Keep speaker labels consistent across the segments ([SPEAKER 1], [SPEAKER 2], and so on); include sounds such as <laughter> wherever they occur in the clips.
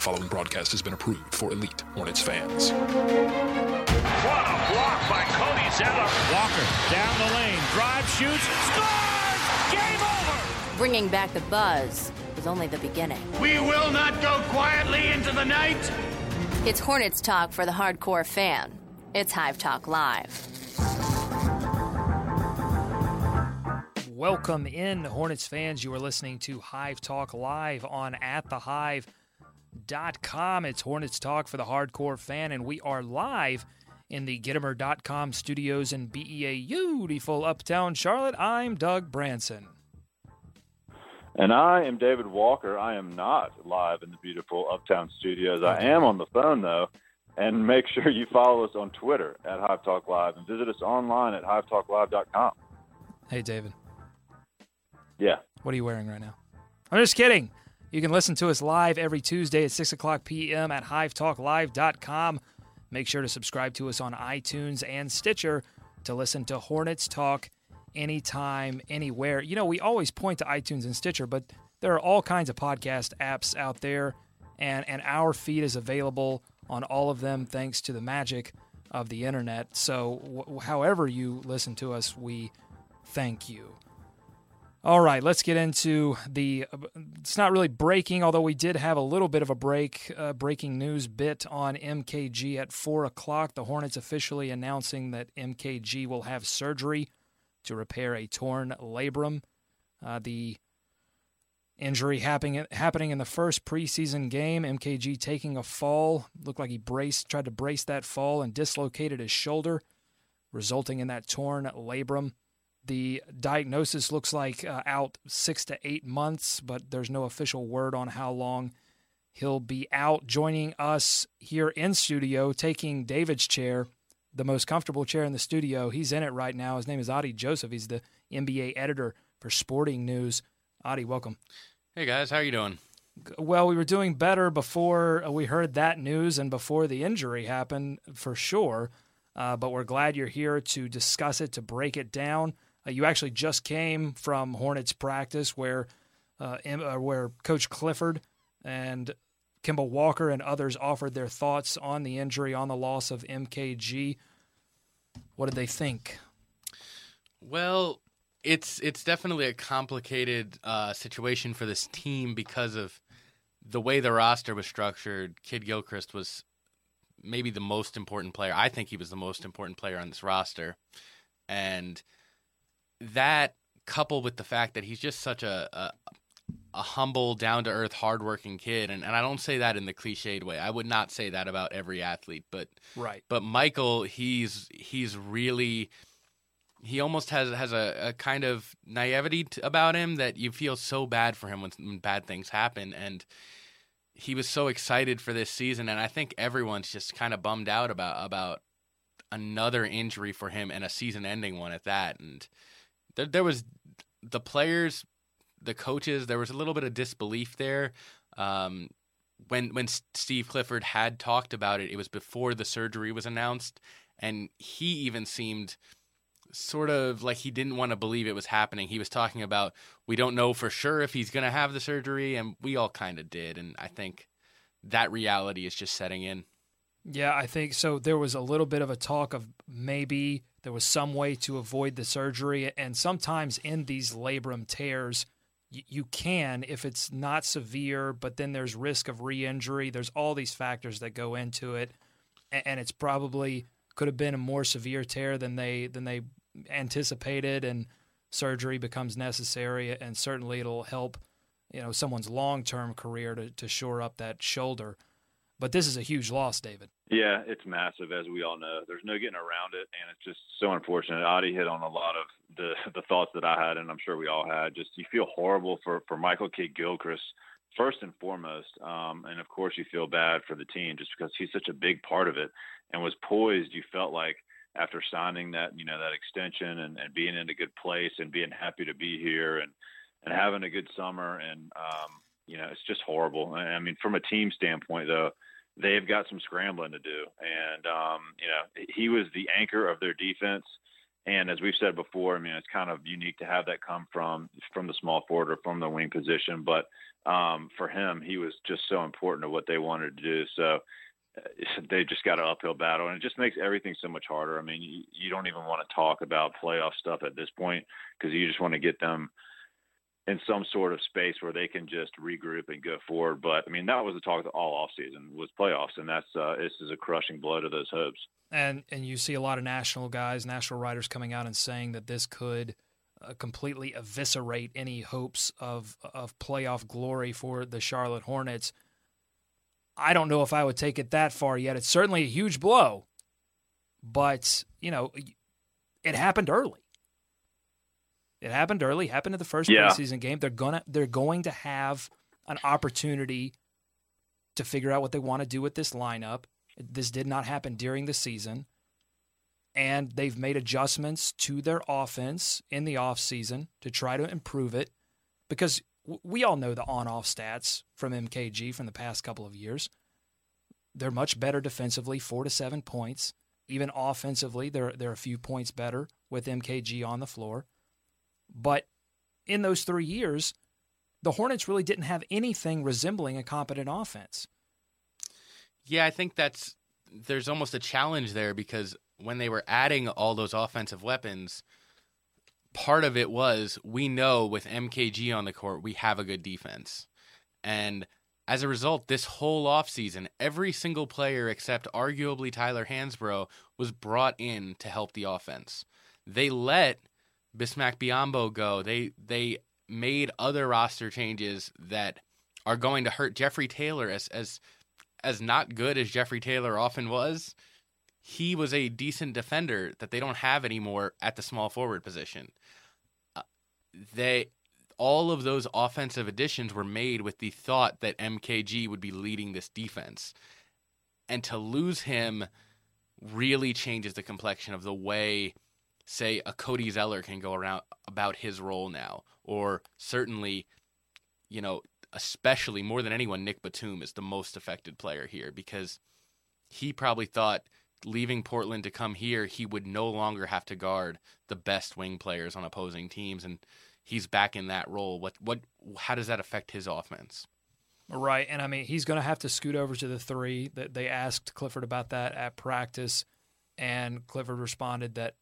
[SPEAKER 1] The following broadcast has been approved for elite Hornets fans.
[SPEAKER 2] What a block by Cody Zeller.
[SPEAKER 3] Walker down the lane, drive, shoots, scores! Game over!
[SPEAKER 4] Bringing back the buzz was only the beginning.
[SPEAKER 2] We will not go quietly into the night.
[SPEAKER 4] It's Hornets talk for the hardcore fan. It's Hive Talk Live.
[SPEAKER 5] Welcome in, Hornets fans. You are listening to Hive Talk Live on atthehive.com. It's Hornets Talk for the hardcore fan, and we are live in the Gittimer.com studios in BEA, beautiful uptown Charlotte. I'm Doug Branson.
[SPEAKER 6] And I am David Walker. I am not live in the beautiful Uptown Studios. I am on the phone, though. And make sure you follow us on Twitter at Hive Talk Live and visit us online at hivetalklive.com.
[SPEAKER 5] Hey, David.
[SPEAKER 6] Yeah.
[SPEAKER 5] What are you wearing right now? I'm just kidding. You can listen to us live every Tuesday at 6 o'clock p.m. at hivetalklive.com. Make sure to subscribe to us on iTunes and Stitcher to listen to Hornets Talk anytime, anywhere. You know, we always point to iTunes and Stitcher, but there are all kinds of podcast apps out there, and, and our feed is available on all of them thanks to the magic of the internet. So, however you listen to us, we thank you. All right, let's get into the. It's not really breaking, although we did have a little bit of a break, uh, breaking news bit on MKG at 4 o'clock. The Hornets officially announcing that MKG will have surgery to repair a torn labrum. Uh, the injury happening happening in the first preseason game. MKG taking a fall, looked like he braced, tried to brace that fall and dislocated his shoulder, resulting in that torn labrum. The diagnosis looks like uh, out six to eight months, but there's no official word on how long he'll be out. Joining us here in studio, taking David's chair, the most comfortable chair in the studio. He's in it right now. His name is Adi Joseph. He's the NBA editor for Sporting News. Adi, welcome.
[SPEAKER 7] Hey guys, how are you doing?
[SPEAKER 5] Well, we were doing better before we heard that news and before the injury happened, for sure. Uh, but we're glad you're here to discuss it, to break it down. Uh, you actually just came from Hornets practice, where uh, uh, where Coach Clifford and Kemba Walker and others offered their thoughts on the injury, on the loss of MKG. What did they think?
[SPEAKER 7] Well, it's it's definitely a complicated uh, situation for this team because of the way the roster was structured. Kidd Gilchrist was maybe the most important player. I think he was the most important player on this roster, and that coupled with the fact that he's just such a a, a humble, down to earth, hardworking kid, and, and I don't say that in the cliched way. I would not say that about every athlete, but
[SPEAKER 5] right.
[SPEAKER 7] But Michael, he's he's really he almost has has a, a kind of naivety t- about him that you feel so bad for him when, when bad things happen and he was so excited for this season and I think everyone's just kind of bummed out about about another injury for him and a season ending one at that and there, there was the players the coaches there was a little bit of disbelief there um, when when Steve Clifford had talked about it it was before the surgery was announced and he even seemed sort of like he didn't want to believe it was happening. He was talking about we don't know for sure if he's going to have the surgery, and we all kind of did. And I think that reality is just setting in.
[SPEAKER 5] Yeah, I think so. There was a little bit of a talk of maybe there was some way to avoid the surgery, and sometimes in these labrum tears. You can if it's not severe, but then there's risk of re-injury. There's all these factors that go into it, and it's probably could have been a more severe tear than they than they anticipated and surgery becomes necessary and certainly it'll help you know someone's long-term career to, to shore up that shoulder but this is a huge loss david
[SPEAKER 6] Yeah, it's massive, as we all know. There's no getting around it, and it's just so unfortunate. Adi hit on a lot of the the thoughts that I had, and I'm sure we all had. Just you feel horrible for for Michael Kidd Gilchrist first and foremost, um, and of course you feel bad for the team just because he's such a big part of it and was poised. You felt like after signing that you know that extension and, and being in a good place and being happy to be here and and having a good summer and um, you know it's just horrible. I mean, from a team standpoint though they've got some scrambling to do. And um, you know, he was the anchor of their defense. And as we've said before, I mean, it's kind of unique to have that come from from the small forward or from the wing position. But um, for him, he was just so important to what they wanted to do. So uh, they just got an uphill battle, and it just makes everything so much harder. I mean, you, you don't even want to talk about playoff stuff at this point because you just want to get them in some sort of space where they can just regroup and go forward. But I mean, that was the talk all off season was playoffs, and that's uh, this is a crushing blow to those hopes.
[SPEAKER 5] And and you see a lot of national guys, national writers coming out and saying that this could uh, completely eviscerate any hopes of of playoff glory for the Charlotte Hornets. I don't know if I would take it that far yet. It's certainly a huge blow, but you know, it happened early. It happened early. Happened in the first
[SPEAKER 6] Yeah.
[SPEAKER 5] preseason game. They're gonna they're going to have an opportunity to figure out what they want to do with this lineup. This did not happen during the season. And they've made adjustments to their offense in the offseason to try to improve it because we all know the on off stats from MKG from the past couple of years. They're much better defensively, four to seven points. Even offensively, they're, they're a few points better with MKG on the floor. But in those three years, the Hornets really didn't have anything resembling a competent offense.
[SPEAKER 7] Yeah, I think that's there's almost a challenge there because when they were adding all those offensive weapons, part of it was we know with MKG on the court, we have a good defense. And as a result, this whole offseason, every single player except arguably Tyler Hansbrough was brought in to help the offense. They let Bismack Biyombo go. They they made other roster changes that are going to hurt Jeffrey Taylor as as as not good as Jeffrey Taylor often was, he was a decent defender that they don't have anymore at the small forward position. Uh, they all of those offensive additions were made with the thought that MKG would be leading this defense. And to lose him really changes the complexion of the way say a Cody Zeller can go around about his role now or certainly you know especially more than anyone, Nick Batum is the most affected player here because he probably thought leaving Portland to come here, he would no longer have to guard the best wing players on opposing teams, and he's back in that role. What what how does that affect his offense?
[SPEAKER 5] Right, and I mean he's going to have to scoot over to the three. That they asked Clifford about that at practice, and Clifford responded that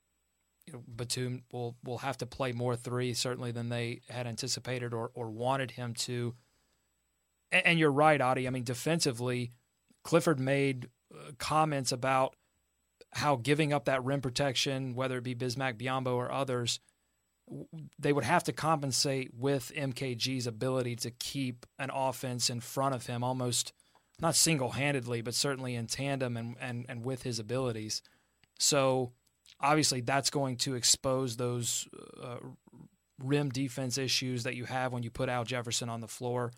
[SPEAKER 5] you know, Batum will will have to play more three certainly than they had anticipated or or wanted him to. And, and you're right, Adi. I mean defensively, Clifford made uh, comments about how giving up that rim protection, whether it be Bismack Biyombo or others, they would have to compensate with MKG's ability to keep an offense in front of him almost not single handedly, but certainly in tandem and, and, and with his abilities. So obviously that's going to expose those uh, rim defense issues that you have when you put Al Jefferson on the floor.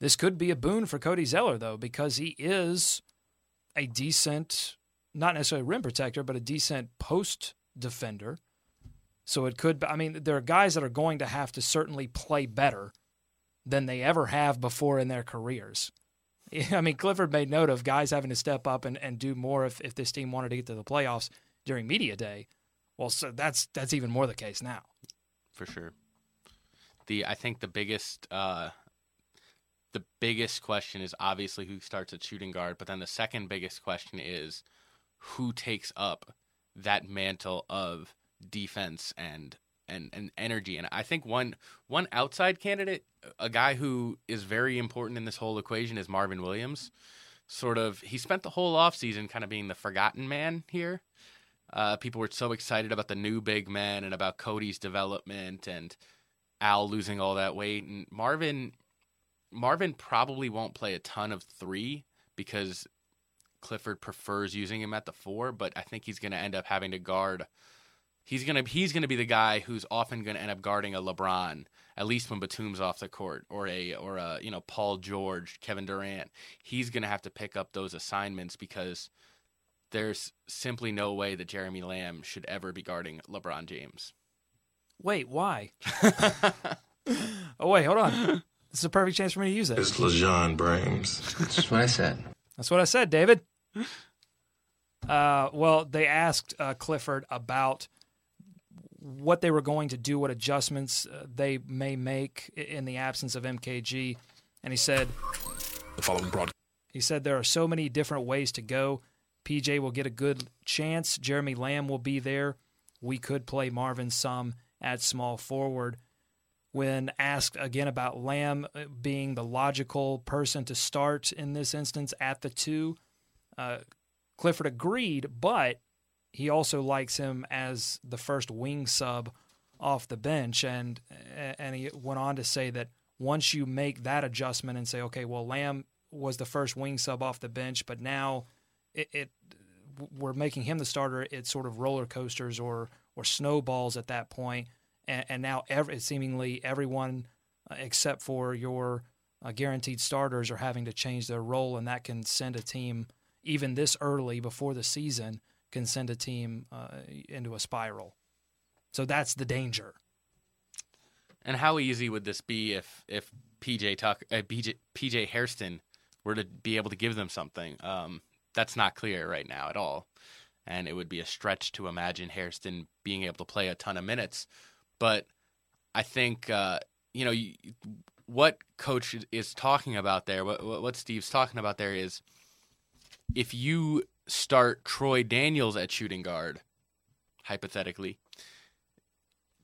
[SPEAKER 5] This could be a boon for Cody Zeller, though, because he is a decent, not necessarily rim protector, but a decent post defender. So it could, I mean, there are guys that are going to have to certainly play better than they ever have before in their careers. <laughs> I mean, Clifford made note of guys having to step up and, and do more if, if this team wanted to get to the playoffs during media day. Well, so that's that's even more the case now.
[SPEAKER 7] For sure. The I think the biggest uh the biggest question is obviously who starts at shooting guard, but then the second biggest question is who takes up that mantle of defense and and, and energy. And I think one one outside candidate, a guy who is very important in this whole equation is Marvin Williams. Sort of he spent the whole offseason kind of being the forgotten man here. Uh, people were so excited about the new big man and about Cody's development and Al losing all that weight. And Marvin Marvin probably won't play a ton of three because Clifford prefers using him at the four, but I think he's going to end up having to guard. He's gonna he's gonna be the guy who's often gonna end up guarding a LeBron, at least when Batum's off the court, or a or a you know Paul George, Kevin Durant. He's gonna have to pick up those assignments because there's simply no way that Jeremy Lamb should ever be guarding LeBron James.
[SPEAKER 5] Wait, why? <laughs> oh, wait, hold on. This is a perfect chance for me to use it.
[SPEAKER 8] It's LeJean Brames.
[SPEAKER 9] That's what I said.
[SPEAKER 5] That's what I said, David. Uh, well, they asked uh, Clifford about what they were going to do, what adjustments uh, they may make in the absence of MKG. And he said,
[SPEAKER 1] The following broadcast.
[SPEAKER 5] He said there are so many different ways to go. PJ will get a good chance. Jeremy Lamb will be there. We could play Marvin some at small forward. When asked again about Lamb uh, being the logical person to start in this instance at the two, uh, Clifford agreed, but he also likes him as the first wing sub off the bench, and and he went on to say that once you make that adjustment and say, okay, well, Lamb was the first wing sub off the bench, but now it, it we're making him the starter. It's sort of roller coasters or or snowballs at that point, and, and now every, seemingly everyone uh, except for your uh, guaranteed starters are having to change their role, and that can send a team even this early before the season can send a team uh, into a spiral. So that's the danger.
[SPEAKER 7] And how easy would this be if if PJ Tuck uh, PJ, Hairston were to be able to give them something? Um, that's not clear right now at all, and it would be a stretch to imagine Hairston being able to play a ton of minutes. But I think uh, you know what coach is talking about there. What what Steve's talking about there is if you start Troy Daniels at shooting guard, hypothetically,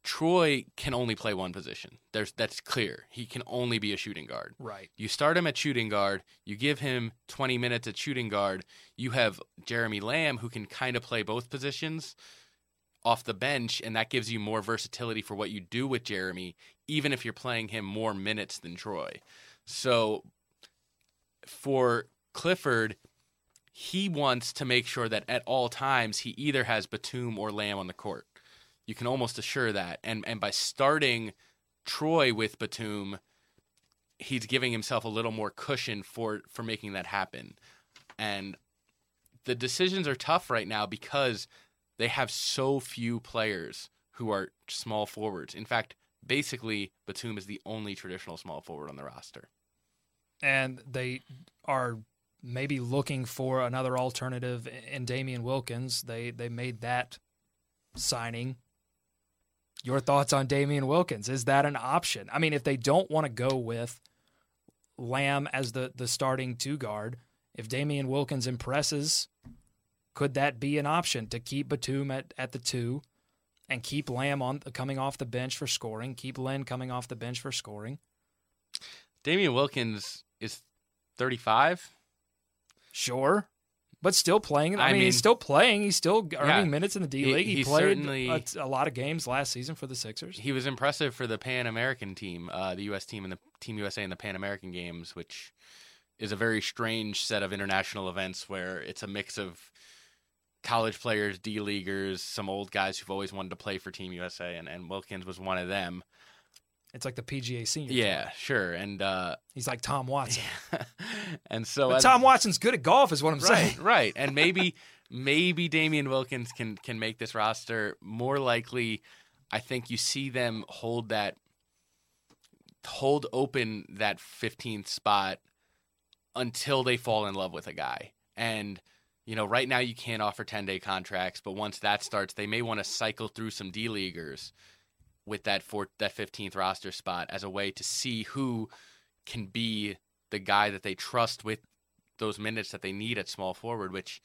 [SPEAKER 7] Troy can only play one position. There's that's clear. He can only be a shooting guard.
[SPEAKER 5] Right.
[SPEAKER 7] You start him at shooting guard, you give him 20 minutes at shooting guard, you have Jeremy Lamb who can kind of play both positions off the bench and that gives you more versatility for what you do with Jeremy even if you're playing him more minutes than Troy. So for Clifford, he wants to make sure that at all times he either has Batum or Lamb on the court. You can almost assure that. And and by starting Troy with Batum, he's giving himself a little more cushion for for making that happen. And the decisions are tough right now because they have so few players who are small forwards. In fact, basically Batum is the only traditional small forward on the roster.
[SPEAKER 5] And they are maybe looking for another alternative in Damian Wilkins. They they made that signing. Your thoughts on Damian Wilkins? Is that an option? I mean, if they don't want to go with Lamb as the the starting two guard, if Damian Wilkins impresses, could that be an option to keep Batum at, at the two and keep Lamb on coming off the bench for scoring, keep Lin coming off the bench for scoring?
[SPEAKER 7] Damian Wilkins is 35.
[SPEAKER 5] Sure. But still playing. I,
[SPEAKER 7] I
[SPEAKER 5] mean,
[SPEAKER 7] mean-
[SPEAKER 5] he's still playing. He's still earning
[SPEAKER 7] Yeah.
[SPEAKER 5] minutes in the D League. He,
[SPEAKER 7] he
[SPEAKER 5] played a, a lot of games last season for the Sixers.
[SPEAKER 7] He was impressive for the Pan American team, uh, the U.S. team and the Team USA in the Pan American Games, which is a very strange set of international events where it's a mix of college players, D leaguers, some old guys who've always wanted to play for Team USA, and, and Wilkins was one of them.
[SPEAKER 5] It's like the PGA senior.
[SPEAKER 7] Yeah, sure, and uh,
[SPEAKER 5] He's like Tom Watson. <laughs>
[SPEAKER 7] and so
[SPEAKER 5] Tom Watson's good at golf, is what I'm
[SPEAKER 7] right,
[SPEAKER 5] saying.
[SPEAKER 7] right, and maybe <laughs> maybe Damian Wilkins can can make this roster more likely. I think you see them hold that hold open that 15th spot until they fall in love with a guy. And you know, right now you can't offer 10-day contracts, but once that starts, they may want to cycle through some D leaguers with that four, that 15th roster spot as a way to see who can be the guy that they trust with those minutes that they need at small forward, which,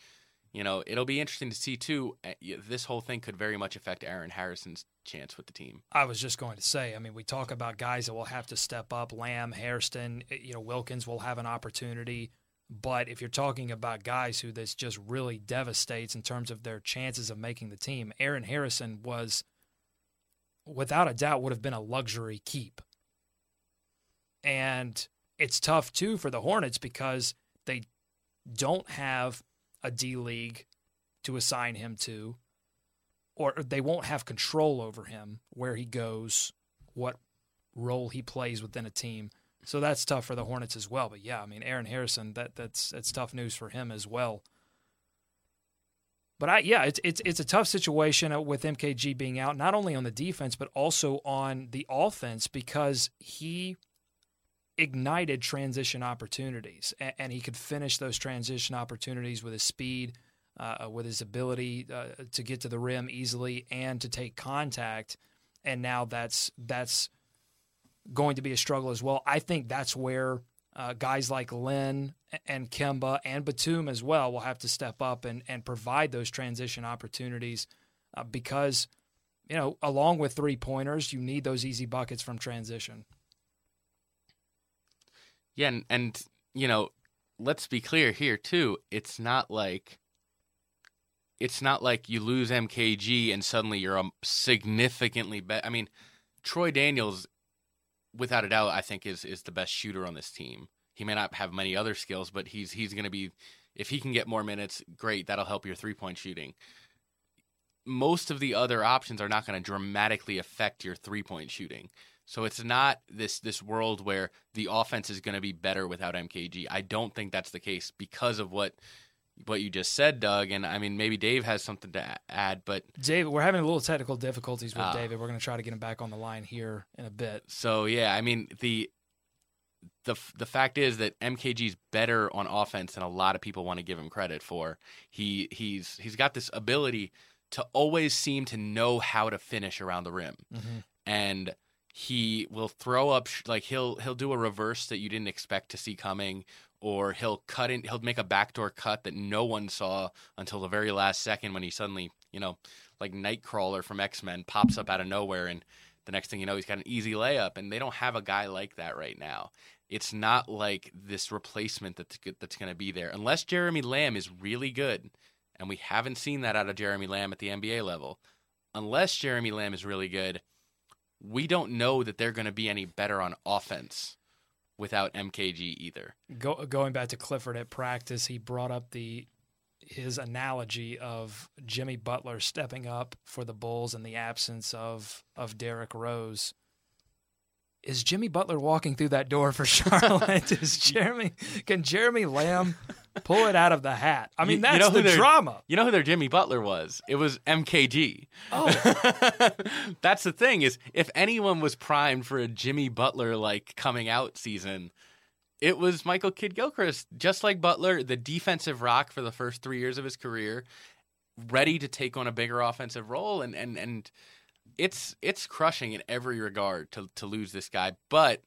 [SPEAKER 7] you know, it'll be interesting to see too. Uh, This whole thing could very much affect Aaron Harrison's chance with the team.
[SPEAKER 5] I was just going to say, I mean, we talk about guys that will have to step up. Lamb, Hairston, eh, you know, Wilkins will have an opportunity. But if you're talking about guys who this just really devastates in terms of their chances of making the team, Aaron Harrison was, without a doubt, would have been a luxury keep. And it's tough too for the Hornets because they don't have a D League to assign him to or they won't have control over him where he goes, what role he plays within a team. So that's tough for the Hornets as well. But yeah, I mean Aaron Harrison, that that's that's tough news for him as well. But I yeah, it's it's it's a tough situation with MKG being out, not only on the defense but also on the offense because he ignited transition opportunities and, and he could finish those transition opportunities with his speed, uh, with his ability uh, to get to the rim easily and to take contact. And now that's that's going to be a struggle as well. I think that's where uh, guys like Lin and Kemba and Batum as well will have to step up and, and provide those transition opportunities uh, because, you know, along with three pointers, you need those easy buckets from transition.
[SPEAKER 7] Yeah, and, and you know, let's be clear here too. It's not like it's not like you lose MKG and suddenly you're a significantly better. I mean, Troy Daniels, without a doubt, I think is is the best shooter on this team. He may not have many other skills, but he's he's going to be if he can get more minutes, great. That'll help your three point shooting. Most of the other options are not going to dramatically affect your three point shooting. So it's not this this world where the offense is going to be better without MKG. I don't think that's the case because of what what you just said, Doug. And I mean, maybe Dave has something to add, but
[SPEAKER 5] David, we're having a little technical difficulties with uh, David. We're going to try to get him back on the line here in a bit.
[SPEAKER 7] So yeah, I mean the the the fact is that MKG's better on offense than a lot of people want to give him credit for. He he's he's got this ability to always seem to know how to finish around the rim, mm-hmm. and he will throw up like he'll he'll do a reverse that you didn't expect to see coming or he'll cut in he'll make a backdoor cut that no one saw until the very last second when he suddenly you know like nightcrawler from x-men pops up out of nowhere and the next thing you know he's got an easy layup and they don't have a guy like that right now it's not like this replacement that's, that's going to be there unless jeremy lamb is really good and we haven't seen that out of jeremy lamb at the nba level unless jeremy lamb is really good we don't know that they're going to be any better on offense without MKG either.
[SPEAKER 5] Go, going back to Clifford at practice, he brought up the his analogy of Jimmy Butler stepping up for the Bulls in the absence of of Derrick Rose. Is Jimmy Butler walking through that door for <laughs> Charlotte? Is Jeremy can Jeremy Lamb pull it out of the hat. I mean, that's you know the
[SPEAKER 7] their,
[SPEAKER 5] drama.
[SPEAKER 7] You know who their Jimmy Butler was? It was MKG. Oh, <laughs> that's the thing is, if anyone was primed for a Jimmy Butler like coming out season, it was Michael Kidd Gilchrist. Just like Butler, the defensive rock for the first three years of his career, ready to take on a bigger offensive role, and and and it's it's crushing in every regard to to lose this guy, but.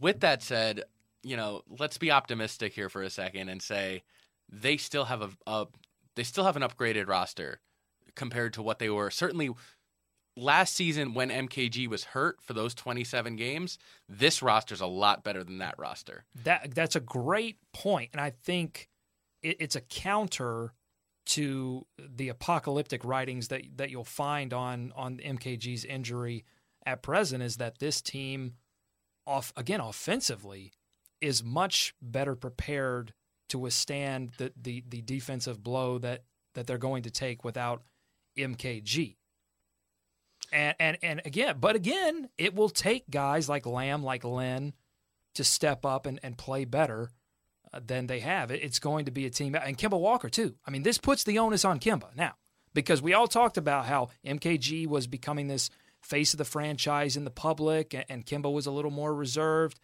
[SPEAKER 7] With that said, you know, let's be optimistic here for a second and say they still have a, a they still have an upgraded roster compared to what they were. Certainly last season when MKG was hurt for those 27 games, this roster's a lot better than that roster.
[SPEAKER 5] That that's a great point, and I think it, it's a counter to the apocalyptic writings that that you'll find on on MKG's injury at present. Is that this team off again offensively is much better prepared to withstand the, the, the defensive blow that, that they're going to take without MKG. And, and and again, but again, it will take guys like Lamb, like Lin, to step up and, and play better uh, than they have. It, it's going to be a team, and Kemba Walker too. I mean, this puts the onus on Kemba now because we all talked about how MKG was becoming this face of the franchise in the public, and, Kemba was a little more reserved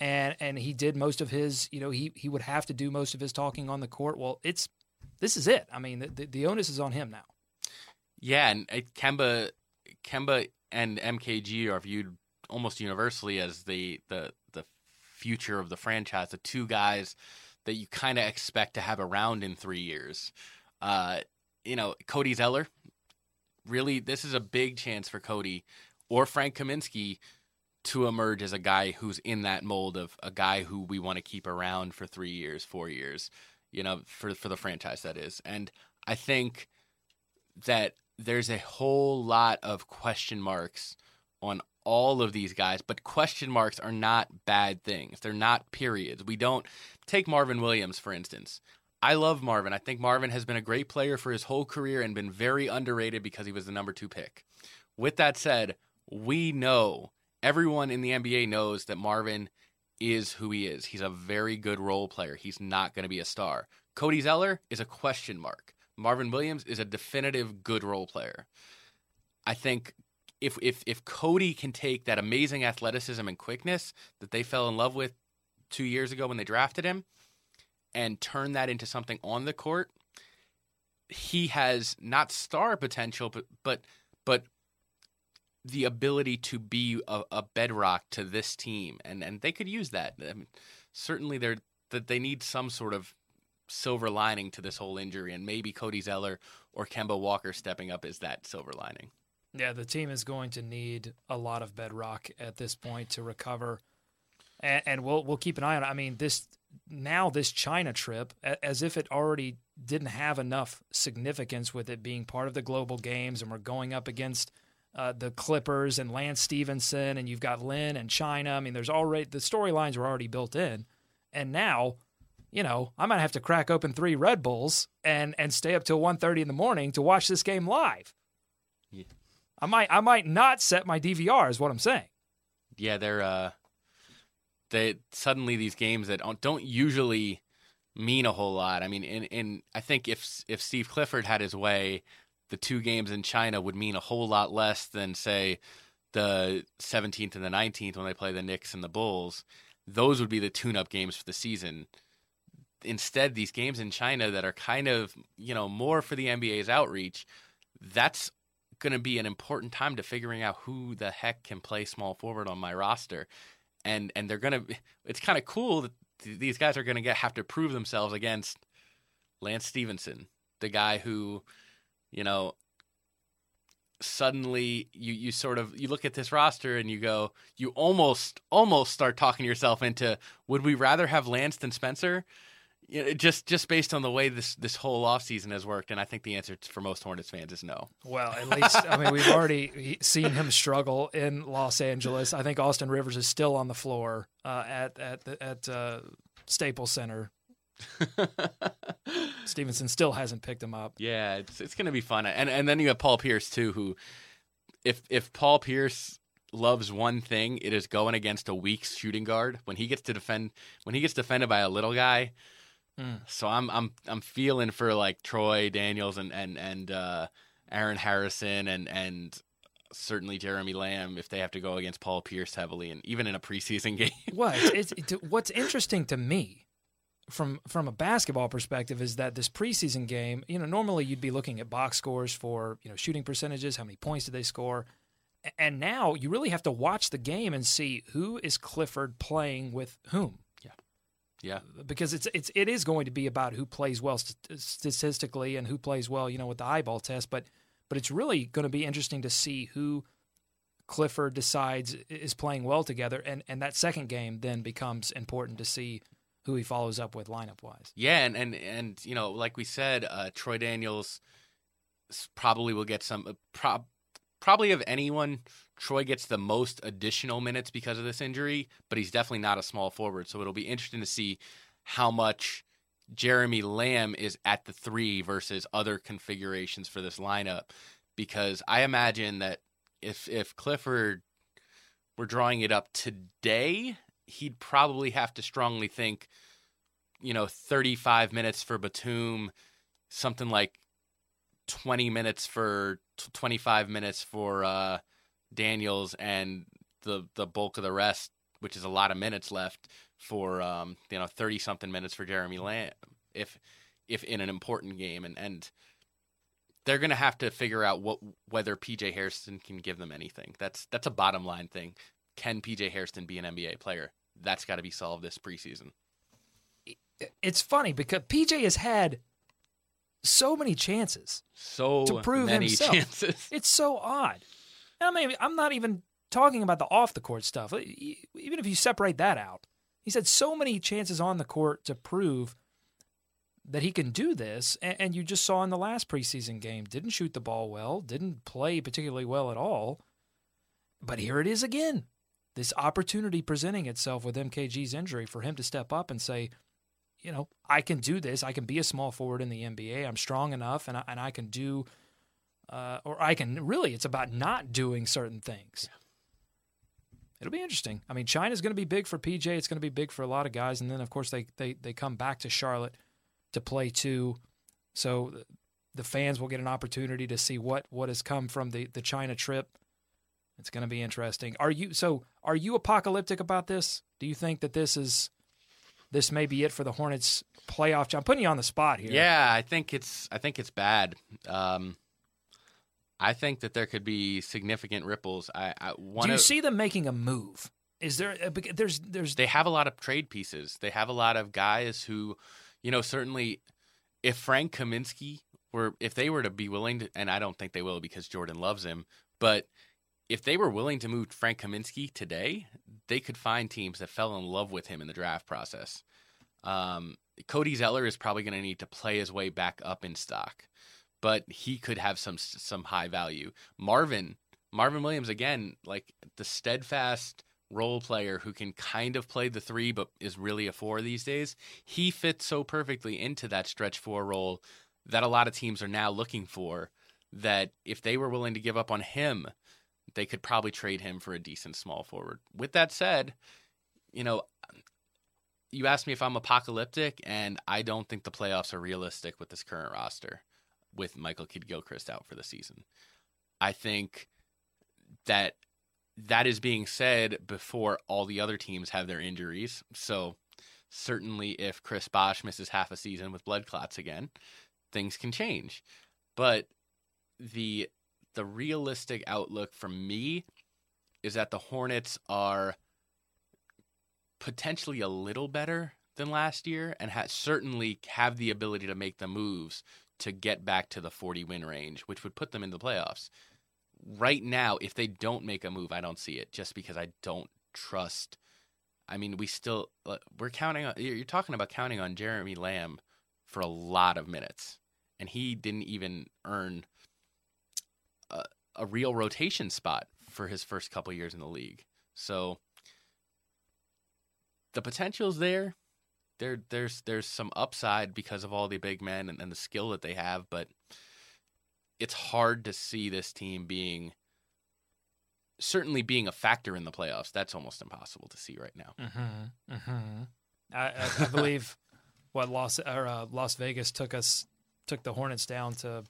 [SPEAKER 5] and and he did most of his you know he he would have to do most of his talking on the court well it's this is it i mean the, the onus is on him now
[SPEAKER 7] yeah and uh, kemba kemba and mkg are viewed almost universally as the the the future of the franchise the two guys that you kind of expect to have around in three years uh you know cody zeller really this is a big chance for cody or frank kaminsky to emerge as a guy who's in that mold of a guy who we want to keep around for three years, four years, you know, for for the franchise that is. And I think that there's a whole lot of question marks on all of these guys, but question marks are not bad things. They're not periods. We don't take Marvin Williams, for instance. I love Marvin. I think Marvin has been a great player for his whole career and been very underrated because he was the number two pick. With that said, we know everyone in the NBA knows that Marvin is who he is. He's a very good role player. He's not going to be a star. Cody Zeller is a question mark. Marvin Williams is a definitive good role player. I think if if if Cody can take that amazing athleticism and quickness that they fell in love with 2 years ago when they drafted him and turn that into something on the court, he has not star potential, but but but the ability to be a, a bedrock to this team, and and they could use that. I mean, certainly, they're that they need some sort of silver lining to this whole injury, and maybe Cody Zeller or Kemba Walker stepping up is that silver lining.
[SPEAKER 5] Yeah, the team is going to need a lot of bedrock at this point to recover, and, and we'll we'll keep an eye on it. I mean, this now this China trip, as if it already didn't have enough significance with it being part of the global games, and we're going up against uh, the Clippers and Lance Stephenson, and you've got Lin and China. I mean, there's already the storylines were already built in, and now, you know, I might have to crack open three Red Bulls and and stay up till 1.30 in the morning to watch this game live. I might I might not set my DVR, is what I'm saying.
[SPEAKER 7] Yeah, they're uh, they suddenly these games that don't, don't usually mean a whole lot. I mean, in in I think if if Steve Clifford had his way, the two games in China would mean a whole lot less than say the 17th and the 19th when they play the Knicks and the Bulls. Those would be the tune-up games for the season. Instead, these games in China that are kind of, you know, more for the NBA's outreach, that's going to be an important time to figuring out who the heck can play small forward on my roster. And and they're going to it's kind of cool that these guys are going to get have to prove themselves against Lance Stephenson, the guy who you know, suddenly you you sort of you look at this roster and you go you almost almost start talking yourself into would we rather have Lance than Spencer? You know, just just based on the way this this whole offseason has worked, and I think the answer for most Hornets fans is no.
[SPEAKER 5] Well, at least I mean we've already seen him struggle in Los Angeles. I think Austin Rivers is still on the floor uh, at at at uh, Staples Center <laughs> Stephenson still hasn't picked him up.
[SPEAKER 7] Yeah, it's it's gonna be fun. And and then you have Paul Pierce too, who if if Paul Pierce loves one thing, it is going against a weak shooting guard. When he gets to defend when he gets defended by a little guy. Mm. So I'm I'm I'm feeling for like Troy Daniels and and and uh, Aaron Harrison and and certainly Jeremy Lamb if they have to go against Paul Pierce heavily and even in a preseason <laughs> game.
[SPEAKER 5] What it's, it's, what's interesting to me from from a basketball perspective is that this preseason game, you know, normally you'd be looking at box scores for, you know, shooting percentages, how many points did they score? And now you really have to watch the game and see who is Clifford playing with whom.
[SPEAKER 7] Yeah.
[SPEAKER 5] Because it's it's it is going to be about who plays well statistically and who plays well, you know, with the eyeball test, but but it's really going to be interesting to see who Clifford decides is playing well together and and that second game then becomes important to see who he follows up with lineup wise.
[SPEAKER 7] Yeah, and and and you know, like we said, uh, Troy Daniels probably will get some. Uh, pro- probably of anyone, Troy gets the most additional minutes because of this injury, but he's definitely not a small forward. So it'll be interesting to see how much Jeremy Lamb is at the three versus other configurations for this lineup. Because I imagine that if if Clifford were drawing it up today, he'd probably have to strongly think, you know, 35 minutes for Batum, something like 20 minutes for 25 minutes for uh, Daniels, and the the bulk of the rest, which is a lot of minutes left for um, you know 30 something minutes for Jeremy Lamb, if if in an important game, and and they're going to have to figure out what whether PJ Hairston can give them anything. That's that's a bottom line thing. Can PJ Hairston be an NBA player? that's got to be solved this preseason.
[SPEAKER 5] It's funny because PJ has had so many chances,
[SPEAKER 7] so
[SPEAKER 5] to prove
[SPEAKER 7] many
[SPEAKER 5] himself.
[SPEAKER 7] chances.
[SPEAKER 5] It's so odd. I mean, I'm not even talking about the off the court stuff. Even if you separate that out, he's had so many chances on the court to prove that he can do this. And you just saw in the last preseason game, didn't shoot the ball well, didn't play particularly well at all. But here it is again this opportunity presenting itself with MKG's injury for him to step up and say, you know, I can do this. I can be a small forward in the NBA. I'm strong enough, and I, and I can do, uh, or I can really. It's about not doing certain things. Yeah. It'll be interesting. I mean, China's going to be big for PJ. It's going to be big for a lot of guys, and then of course they they they come back to Charlotte to play too. So the fans will get an opportunity to see what what has come from the the China trip it's going to be interesting. Are you so? Are you apocalyptic about this? Do you think that this is this may be it for the Hornets playoff. I'm putting you on the spot here.
[SPEAKER 7] Yeah, I think it's I think it's bad. Um, I think that there could be significant ripples. I, I one
[SPEAKER 5] Do you see them making a move? Is there? a- There's there's
[SPEAKER 7] they have a lot of trade pieces. They have a lot of guys who, you know, certainly if Frank Kaminsky were if they were to be willing to and I don't think they will because Jordan loves him, but if they were willing to move Frank Kaminsky today, they could find teams that fell in love with him in the draft process. Um, Cody Zeller is probably going to need to play his way back up in stock, but he could have some some high value. Marvin Marvin Williams again, like the steadfast role player who can kind of play the three but is really a four these days. He fits so perfectly into that stretch four role that a lot of teams are now looking for. That if they were willing to give up on him, they could probably trade him for a decent small forward. With that said, you know, you asked me if I'm apocalyptic, and I don't think the playoffs are realistic with this current roster with Michael Kidd Gilchrist out for the season. I think that that is being said before all the other teams have their injuries. So certainly if Chris Bosh misses half a season with blood clots again, things can change. But the the realistic outlook from me is that the Hornets are potentially a little better than last year and ha- certainly have the ability to make the moves to get back to the 40 win range, which would put them in the playoffs. Right now, if they don't make a move, I don't see it just because I don't trust. I mean, we still, uh, we're counting on, you're talking about counting on Jeremy Lamb for a lot of minutes, and he didn't even earn a, a real rotation spot for his first couple years in the league. So the potential's there. There, there's there's some upside because of all the big men and, and the skill that they have, but it's hard to see this team being certainly being a factor in the playoffs. That's almost impossible to see right now.
[SPEAKER 5] Mm-hmm. Mm-hmm. I, I, believe <laughs> what Las or uh, Las Vegas took us took the Hornets down to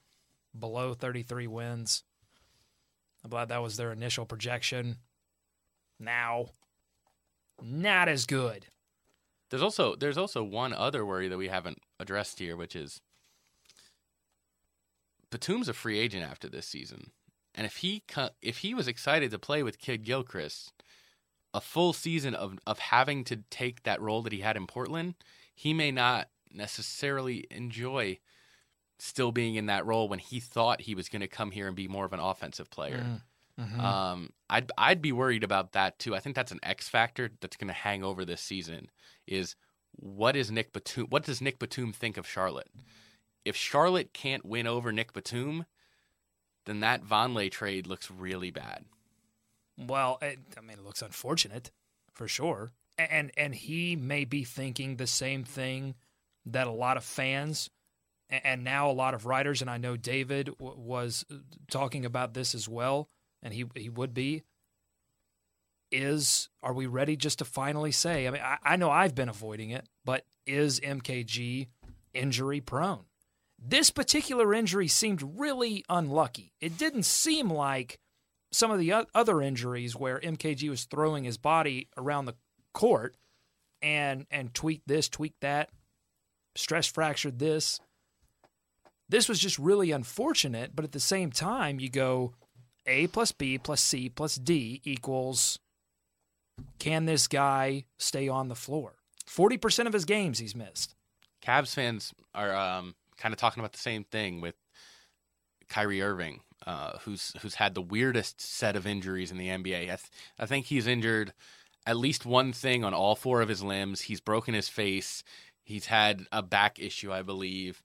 [SPEAKER 5] below 33 wins. I'm glad that was their initial projection. Now, not as good.
[SPEAKER 7] There's also there's also one other worry that we haven't addressed here, which is Batum's a free agent after this season, and if he if he was excited to play with Kidd Gilchrist, a full season of of having to take that role that he had in Portland, he may not necessarily enjoy still being in that role when he thought he was going to come here and be more of an offensive player. Mm.
[SPEAKER 5] Mm-hmm.
[SPEAKER 7] Um, I'd I'd be worried about that too. I think that's an X factor that's going to hang over this season. Is what is Nick Batum? What does Nick Batum think of Charlotte? If Charlotte can't win over Nick Batum, then that Vonleh trade looks really bad.
[SPEAKER 5] Well, it, I mean, it looks unfortunate for sure, and and he may be thinking the same thing that a lot of fans and now a lot of writers, and I know David w- was uh, talking about this as well, and he he would be. Is are we ready just to finally say? I mean, I, I know I've been avoiding it, but is MKG injury prone? This particular injury seemed really unlucky. It didn't seem like some of the other injuries where MKG was throwing his body around the court and and tweak this, tweak that, stress fractured this. This was just really unfortunate, but at the same time, you go A plus B plus C plus D equals can this guy stay on the floor? 40% of his games he's missed.
[SPEAKER 7] Cavs fans are um, kind of talking about the same thing with Kyrie Irving, uh, who's who's had the weirdest set of injuries in the NBA. I, th- I think he's injured at least one thing on all four of his limbs. He's broken his face. He's had a back issue, I believe.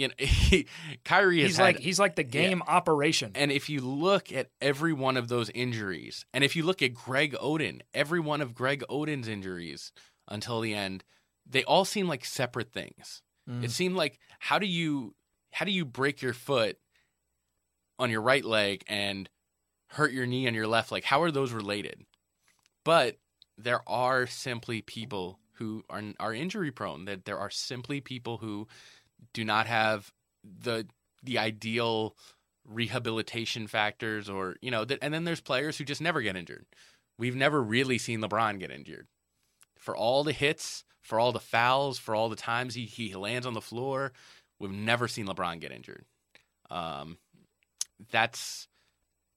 [SPEAKER 7] You know, <laughs> he, Kyrie
[SPEAKER 5] He's
[SPEAKER 7] had,
[SPEAKER 5] like he's like the game operation.
[SPEAKER 7] and if you look at every one of those injuries, and if you look at Greg Oden, every one of Greg Oden's injuries until the end, they all seem like separate things.
[SPEAKER 5] Mm.
[SPEAKER 7] It seemed like how do you how do you break your foot on your right leg and hurt your knee on your left leg? How are those related? But there are simply people who are are injury prone. That there are simply people who do not have the the ideal rehabilitation factors or you know that and then there's players who just never get injured we've never really seen lebron get injured for all the hits for all the fouls, for all the times he, he lands on the floor. We've never seen LeBron get injured. Um, that's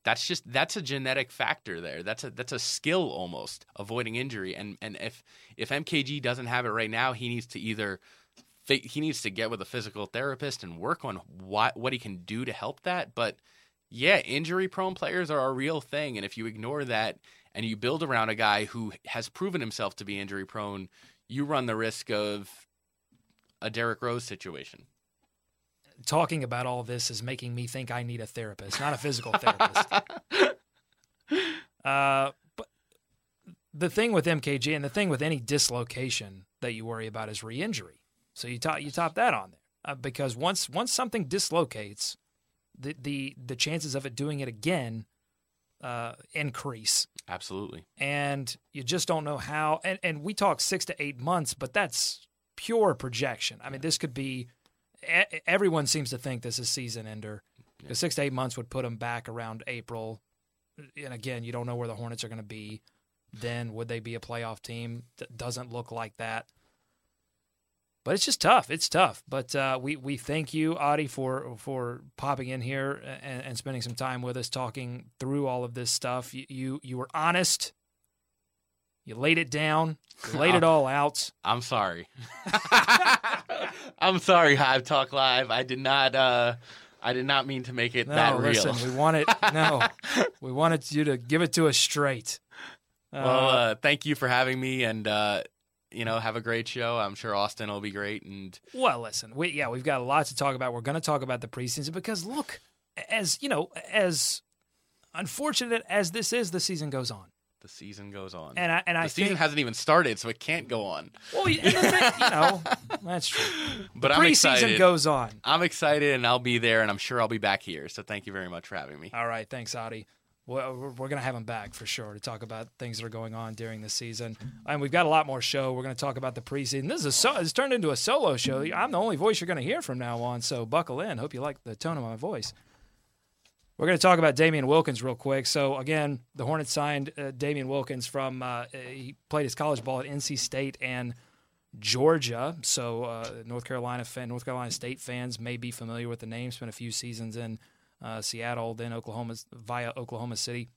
[SPEAKER 7] that's just that's a genetic factor there. That's a that's a skill almost avoiding injury. And and if if MKG doesn't have it right now, he needs to either he needs to get with a physical therapist and work on what what he can do to help that. But yeah, injury prone players are a real thing, and if you ignore that and you build around a guy who has proven himself to be injury prone, you run the risk of a Derrick Rose situation
[SPEAKER 5] talking about all this is making me think I need a therapist, not a physical therapist. <laughs> uh, but the thing with MKG and the thing with any dislocation that you worry about is re-injury. So you top you top that on there uh, because once once something dislocates, the the the chances of it doing it again uh, increase.
[SPEAKER 7] Absolutely.
[SPEAKER 5] And you just don't know how. And and we talk six to eight months, but that's pure projection. I mean, this could be everyone seems to think this is season ender. Because six to eight months would put them back around April. And again, you don't know where the Hornets are going to be. Then would they be a playoff team? That doesn't look like that. But it's just tough. It's tough. But uh, we we thank you, Adi, for for popping in here and, and, spending some time with us, talking through all of this stuff. You you, you were honest. You laid it down. You <laughs> laid it all out.
[SPEAKER 7] I'm sorry. <laughs> I'm sorry, Hive Talk Live. I did not. Uh, I did not mean to make it
[SPEAKER 5] no,
[SPEAKER 7] that real.
[SPEAKER 5] Listen, we wanted <laughs> no. we wanted you to give it to us straight.
[SPEAKER 7] Uh, well, uh, thank you for having me, and uh, you know, have a great show. I'm sure Austin will be great. And
[SPEAKER 5] well, listen, we yeah, we've got a lot to talk about. We're going to talk about the preseason because look, as you know, as unfortunate as this is, the season goes on
[SPEAKER 7] the season goes on.
[SPEAKER 5] And I and
[SPEAKER 7] the
[SPEAKER 5] I
[SPEAKER 7] season
[SPEAKER 5] think,
[SPEAKER 7] hasn't even started, so it can't go on.
[SPEAKER 5] Well, you know, that's true. <laughs>
[SPEAKER 7] But
[SPEAKER 5] the
[SPEAKER 7] I'm
[SPEAKER 5] preseason
[SPEAKER 7] excited.
[SPEAKER 5] goes on.
[SPEAKER 7] I'm excited, and I'll be there, and I'm sure I'll be back here. So thank you very much for having me.
[SPEAKER 5] All right, thanks, Adi. We're, we're going to have him back for sure to talk about things that are going on during the season, and we've got a lot more show. We're going to talk about the preseason. This is so, it's turned into a solo show. I'm the only voice you're going to hear from now on, so buckle in. Hope you like the tone of my voice. We're going to talk about Damien Wilkins real quick. So again, the Hornets signed uh, Damien Wilkins from uh, he played his college ball at NC State and Georgia. So uh, North Carolina fan, North Carolina State fans may be familiar with the name. Spent a few seasons in uh, Seattle, then Oklahoma via Oklahoma City,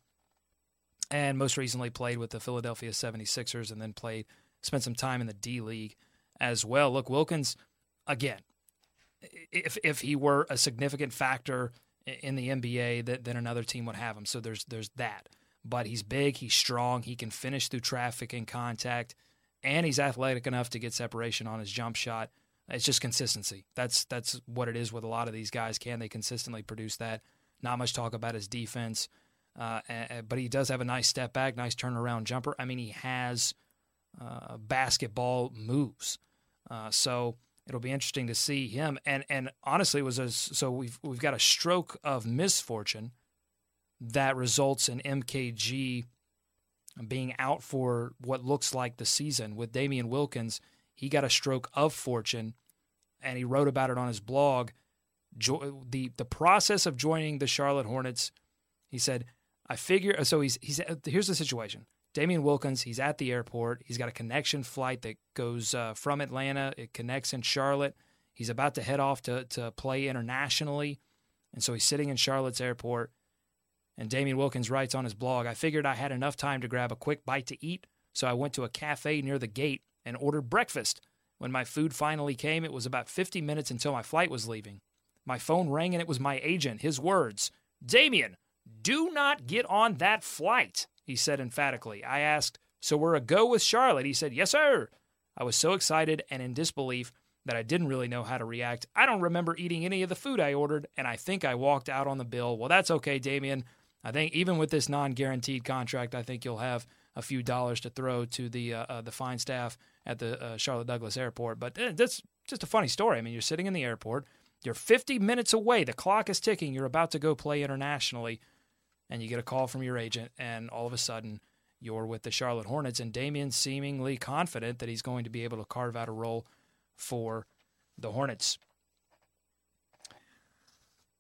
[SPEAKER 5] and most recently played with the Philadelphia 76ers, and then played spent some time in the D League as well. Look, Wilkins again. If if he were a significant factor in the NBA that then another team would have him. So there's there's that. But he's big, he's strong, he can finish through traffic and contact, and he's athletic enough to get separation on his jump shot. It's just consistency. That's that's what it is with a lot of these guys. Can they consistently produce that? Not much talk about his defense, uh, but he does have a nice step back, nice turnaround jumper. I mean, he has uh, basketball moves. Uh, so it'll be interesting to see him. And and honestly, it was a, so we've we've got a stroke of misfortune that results in MKG being out for what looks like the season with Damien Wilkins. He got a stroke of fortune, and he wrote about it on his blog. Jo- the the process of joining the Charlotte Hornets, he said, I figure. So he's he's here's the situation. Damien Wilkins, he's at the airport. He's got a connection flight that goes uh, from Atlanta. It connects in Charlotte. He's about to head off to, to play internationally. And so he's sitting in Charlotte's airport. And Damien Wilkins writes on his blog I figured I had enough time to grab a quick bite to eat. So I went to a cafe near the gate and ordered breakfast. When my food finally came, it was about 50 minutes until my flight was leaving. My phone rang and it was my agent. His words Damien, do not get on that flight he said emphatically. I asked, So we're a go with Charlotte? He said, Yes, sir. I was so excited and in disbelief that I didn't really know how to react. I don't remember eating any of the food I ordered, and I think I walked out on the bill. Well, that's okay, Damien. I think even with this non-guaranteed contract, I think you'll have a few dollars to throw to the uh, uh, the fine staff at the uh, Charlotte Douglas Airport. But uh, that's just a funny story. I mean, you're sitting in the airport, you're 50 minutes away, the clock is ticking, you're about to go play internationally and you get a call from your agent, and all of a sudden you're with the Charlotte Hornets, and Damien's seemingly confident that he's going to be able to carve out a role for the Hornets.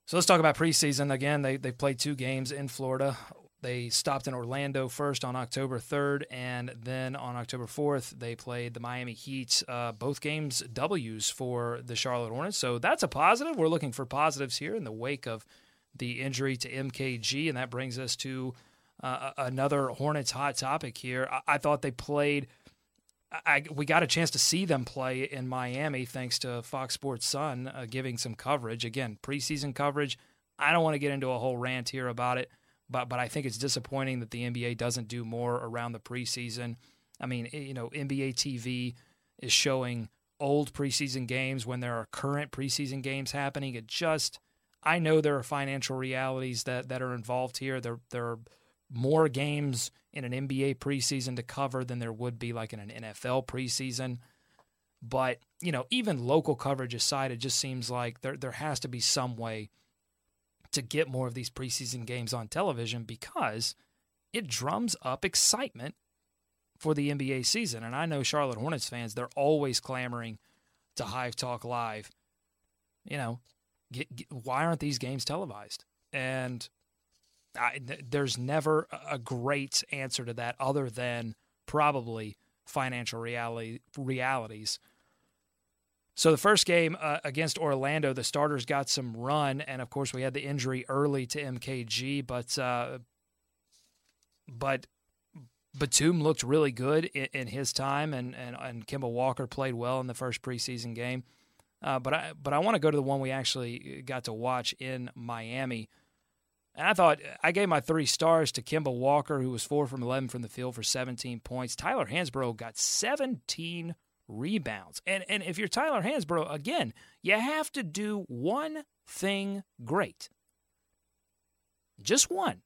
[SPEAKER 5] So let's talk about preseason. Again, they, they played two games in Florida. They stopped in Orlando first on October 3rd, and then on October 4th, they played the Miami Heat. Uh, both games W's for the Charlotte Hornets. So that's a positive. We're looking for positives here in the wake of the injury to MKG, and that brings us to uh, another Hornets hot topic here. I, I thought they played. I, we got a chance to see them play in Miami thanks to Fox Sports Sun uh, giving some coverage. Again, preseason coverage. I don't want to get into a whole rant here about it, but but I think it's disappointing that the NBA doesn't do more around the preseason. I mean, eh, you know, NBA TV is showing old preseason games when there are current preseason games happening. It just I know there are financial realities that that are involved here. There there are more games in an NBA preseason to cover than there would be like in an NFL preseason. But, you know, even local coverage aside, it just seems like there there has to be some way to get more of these preseason games on television because it drums up excitement for the NBA season. And I know Charlotte Hornets fans, they're always clamoring to Hive Talk Live. You know, get, get, why aren't these games televised? And I, there's never a great answer to that other than probably financial reality realities. So the first game uh, against Orlando, the starters got some run, and of course we had the injury early to MKG, but uh, but Batum looked really good in, in, his time, and, and and Kemba Walker played well in the first preseason game. Uh, but I but I want to go to the one we actually got to watch in Miami. And I thought I gave my three stars to Kemba Walker, who was four from 11 from the field for 17 points. Tyler Hansbrough got 17 rebounds. And, and if you're Tyler Hansbrough, again, you have to do one thing great. Just one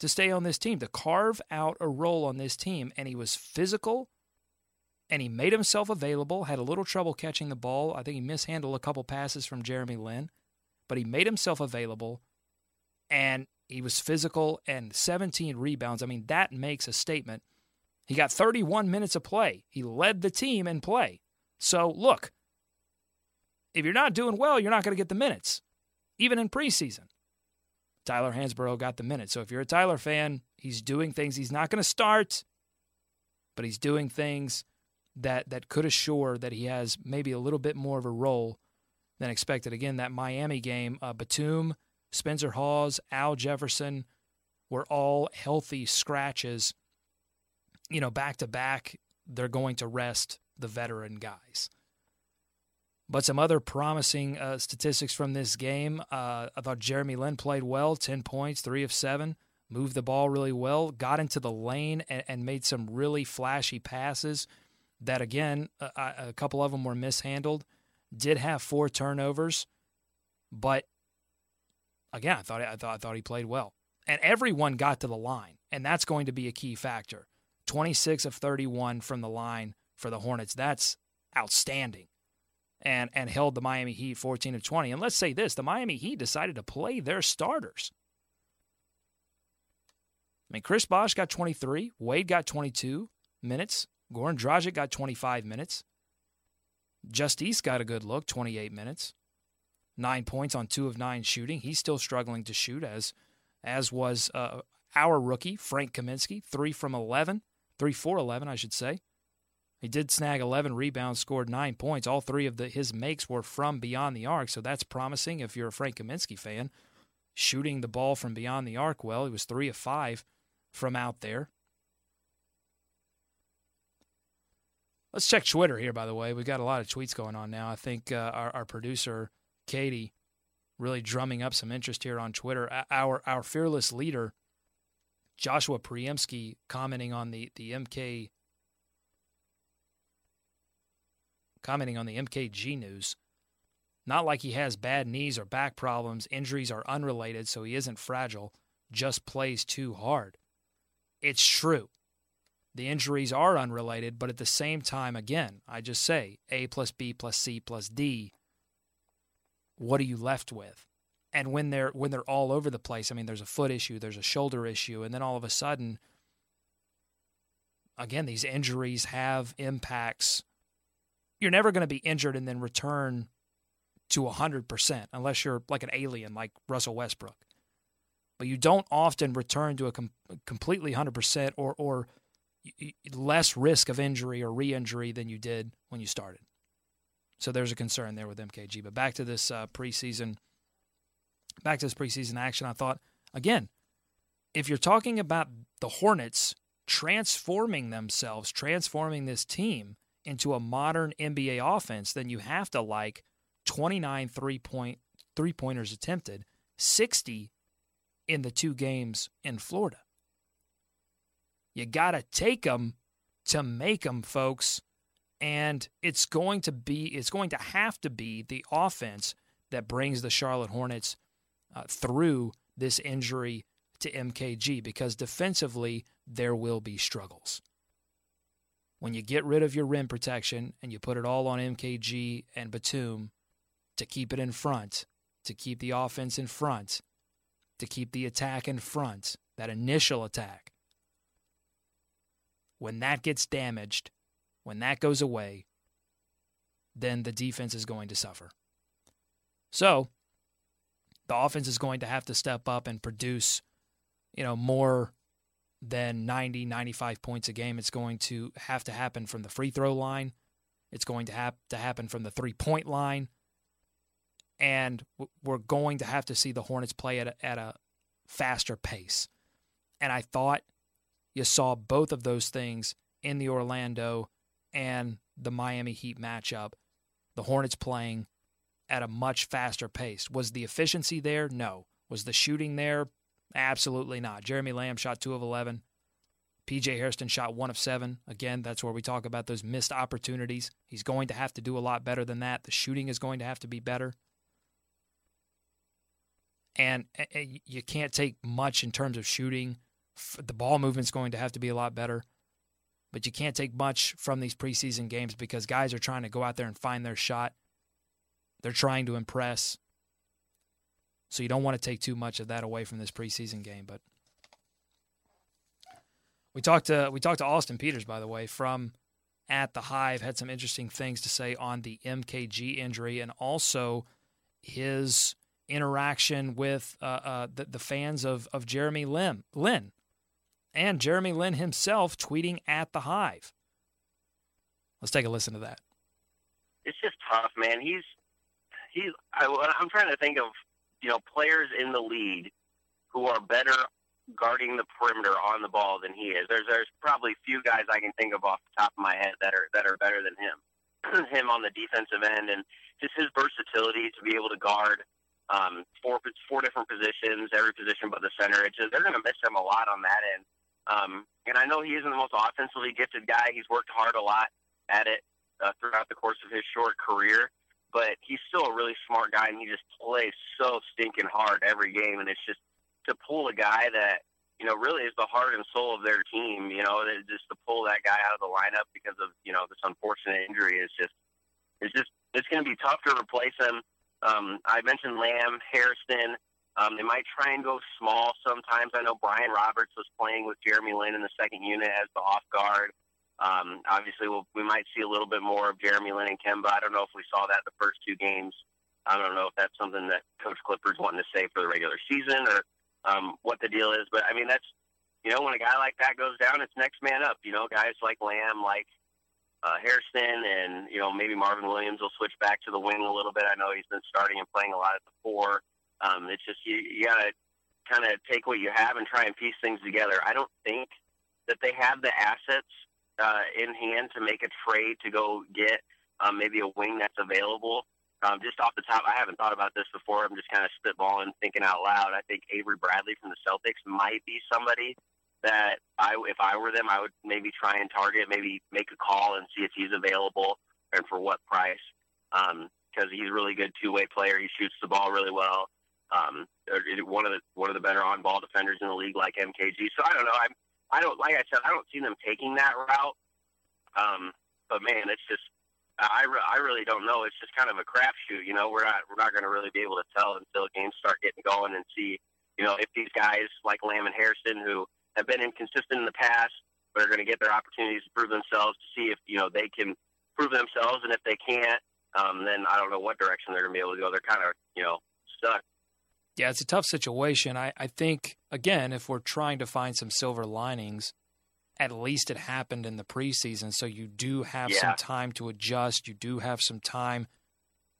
[SPEAKER 5] to stay on this team, to carve out a role on this team. And he was physical and he made himself available, had a little trouble catching the ball. I think he mishandled a couple passes from Jeremy Lin, but he made himself available and he was physical and 17 rebounds. I mean, that makes a statement. He got 31 minutes of play. He led the team in play. So, look, if you're not doing well, you're not going to get the minutes, even in preseason. Tyler Hansbrough got the minutes. So, if you're a Tyler fan, he's doing things. He's not going to start, but he's doing things that, that could assure that he has maybe a little bit more of a role than expected. Again, that Miami game, uh, Batum Spencer Hawes, Al Jefferson were all healthy scratches. You know, back to back, they're going to rest the veteran guys. But some other promising uh, statistics from this game. Uh, I thought Jeremy Lin played well 10 points, three of seven, moved the ball really well, got into the lane, and, and made some really flashy passes that, again, a, a couple of them were mishandled. Did have four turnovers, but again, I thought I thought I thought he played well, and everyone got to the line, and that's going to be a key factor. Twenty six of thirty one from the line for the Hornets. That's outstanding, and and held the Miami Heat fourteen of twenty. And let's say this: the Miami Heat decided to play their starters. I mean, Chris Bosh got 23, Wade got 22 minutes, Goran Dragic got 25 minutes, Justise got a good look, 28 minutes nine points on two of nine shooting. He's still struggling to shoot, as as was uh, our rookie Frank Kaminsky, three from eleven, three for eleven, I should say. He did snag 11 rebounds, scored nine points. All three of the, his makes were from beyond the arc, so that's promising if you're a Frank Kaminsky fan. Shooting the ball from beyond the arc well, he was three of five from out there. Let's check Twitter here, by the way. We've got a lot of tweets going on now. I think uh, our, our producer Katie really drumming up some interest here on Twitter. Our our fearless leader, Joshua Priemski, commenting on the, the MK commenting on the MKG news. Not like he has bad knees or back problems. Injuries are unrelated, so he isn't fragile, just plays too hard. It's true. The injuries are unrelated, but at the same time, again, I just say A plus B plus C plus D what are you left with? And when they're when they're all over the place, I mean, there's a foot issue, there's a shoulder issue, and then all of a sudden, again, these injuries have impacts. You're never going to be injured and then return to 100% unless you're like an alien like Russell Westbrook. but you don't often return to a com- completely 100% or, or less risk of injury or re injury than you did when you started. So there's a concern there with MKG. But back to this uh, preseason, back to this preseason action, I thought, again, if you're talking about the Hornets transforming themselves, transforming this team into a modern NBA offense, then you have to like 29 three point three pointers attempted, 60 in the two games in Florida. You got to take them to make them, folks. And it's going to be, it's going to have to be the offense that brings the Charlotte Hornets uh, through this injury to MKG because defensively, there will be struggles. When you get rid of your rim protection and you put it all on MKG and Batum to keep it in front, to keep the offense in front, to keep the attack in front, that initial attack, when that gets damaged, when that goes away, then the defense is going to suffer. So, the offense is going to have to step up and produce, you know, more than 90, 95 points a game. It's going to have to happen from the free throw line. It's going to have to happen from the three point line. And we're going to have to see the Hornets play at a, at a faster pace. And I thought you saw both of those things in the Orlando and the Miami Heat matchup. The Hornets playing at a much faster pace. Was the efficiency there? No. Was the shooting there? Absolutely not. Jeremy Lamb shot 2 of 11. PJ Hairston shot 1 of 7. Again, that's where we talk about those missed opportunities. He's going to have to do a lot better than that. The shooting is going to have to be better. And you can't take much in terms of shooting the ball movement's going to have to be a lot better. But you can't take much from these preseason games because guys are trying to go out there and find their shot. They're trying to impress. So you don't want to take too much of that away from this preseason game. But we talked to we talked to Austin Peters, by the way, from at the Hive, had some interesting things to say on the MKG injury and also his interaction with uh, uh, the, the fans of, of Jeremy Lin. Lin and Jeremy Lin himself tweeting at the Hive. Let's take a listen to that.
[SPEAKER 9] It's just tough, man. He's he's. I, I'm trying to think of you know players in the league who are better guarding the perimeter on the ball than he is. There's there's probably few guys I can think of off the top of my head that are that are better than him. <clears throat> him on the defensive end and just his versatility to be able to guard um, four four different positions, every position but the center. It's just, they're going to miss him a lot on that end. Um, and I know he isn't the most offensively gifted guy. He's worked hard a lot at it uh, throughout the course of his short career, but he's still a really smart guy, and he just plays so stinking hard every game. And it's just to pull a guy that you know really is the heart and soul of their team. You know, just to pull that guy out of the lineup because of you know this unfortunate injury is just it's just it's going to be tough to replace him. Um, I mentioned Lamb, Hairston. Um, they might try and go small sometimes. I know Brian Roberts was playing with Jeremy Lin in the second unit as the off guard. Um, obviously, we'll, we might see a little bit more of Jeremy Lin and Kemba. I don't know if we saw that the first two games. I don't know if that's something that Coach Clifford's wanting to say for the regular season or um, what the deal is. But I mean, that's you know, when a guy like that goes down, it's next man up. You know, guys like Lamb, like uh, Hairston, and you know maybe Marvin Williams will switch back to the wing a little bit. I know he's been starting and playing a lot at the four. Um, it's just you, you got to kind of take what you have and try and piece things together. I don't think that they have the assets uh, in hand to make a trade to go get um, maybe a wing that's available. Um, just off the top, I haven't thought about this before. I'm just kind of spitballing, thinking out loud. I think Avery Bradley from the Celtics might be somebody that I, if I were them, I would maybe try and target, maybe make a call and see if he's available and for what price. Because um, he's a really good two-way player. He shoots the ball really well um, one of the one of the better on ball defenders in the league, like MKG. So I don't know. I I don't like I said I don't see them taking that route. Um, but man, it's just I, re- I really don't know. It's just kind of a crapshoot. You know, we're not we're not going to really be able to tell until games start getting going and see. You know, if these guys like Lamb and Hairston, who have been inconsistent in the past, but are going to get their opportunities to prove themselves to see if you know they can prove themselves, and if they can't, um, then I don't know what direction they're going to be able to go. They're kind of you know stuck
[SPEAKER 5] Yeah, it's a tough situation. I, I think, again, if we're trying to find some silver linings, at least it happened in the preseason. So you do have
[SPEAKER 9] Yeah.
[SPEAKER 5] some time to adjust. You do have some time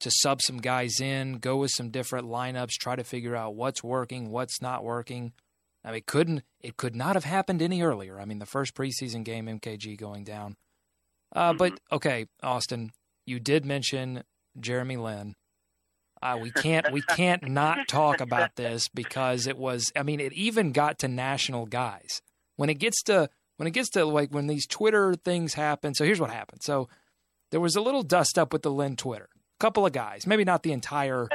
[SPEAKER 5] to sub some guys in, go with some different lineups, try to figure out what's working, what's not working. I mean, it couldn't it could not have happened any earlier. I mean, the first preseason game, MKG going down. Uh, But okay, Austin, you did mention Jeremy Lin. Uh, we can't we can't not talk about this because it was. I mean, it even got to national guys when it gets to when it gets to like when these Twitter things happen. So here's what happened. So there was a little dust up with the Lin Twitter. A couple of guys, maybe not the entire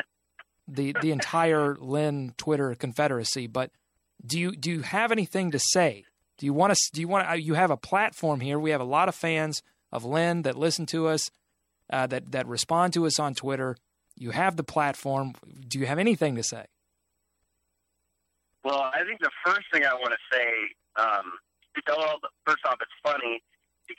[SPEAKER 5] the the entire Lin Twitter confederacy, but do you do you have anything to say? Do you want to? Do you want to? You have a platform here. We have a lot of fans of Lin that listen to us, uh, that that respond to us on Twitter. You have the platform. Do you have anything to say?
[SPEAKER 9] Well, I think the first thing I want to say, um, well, first off, it's funny.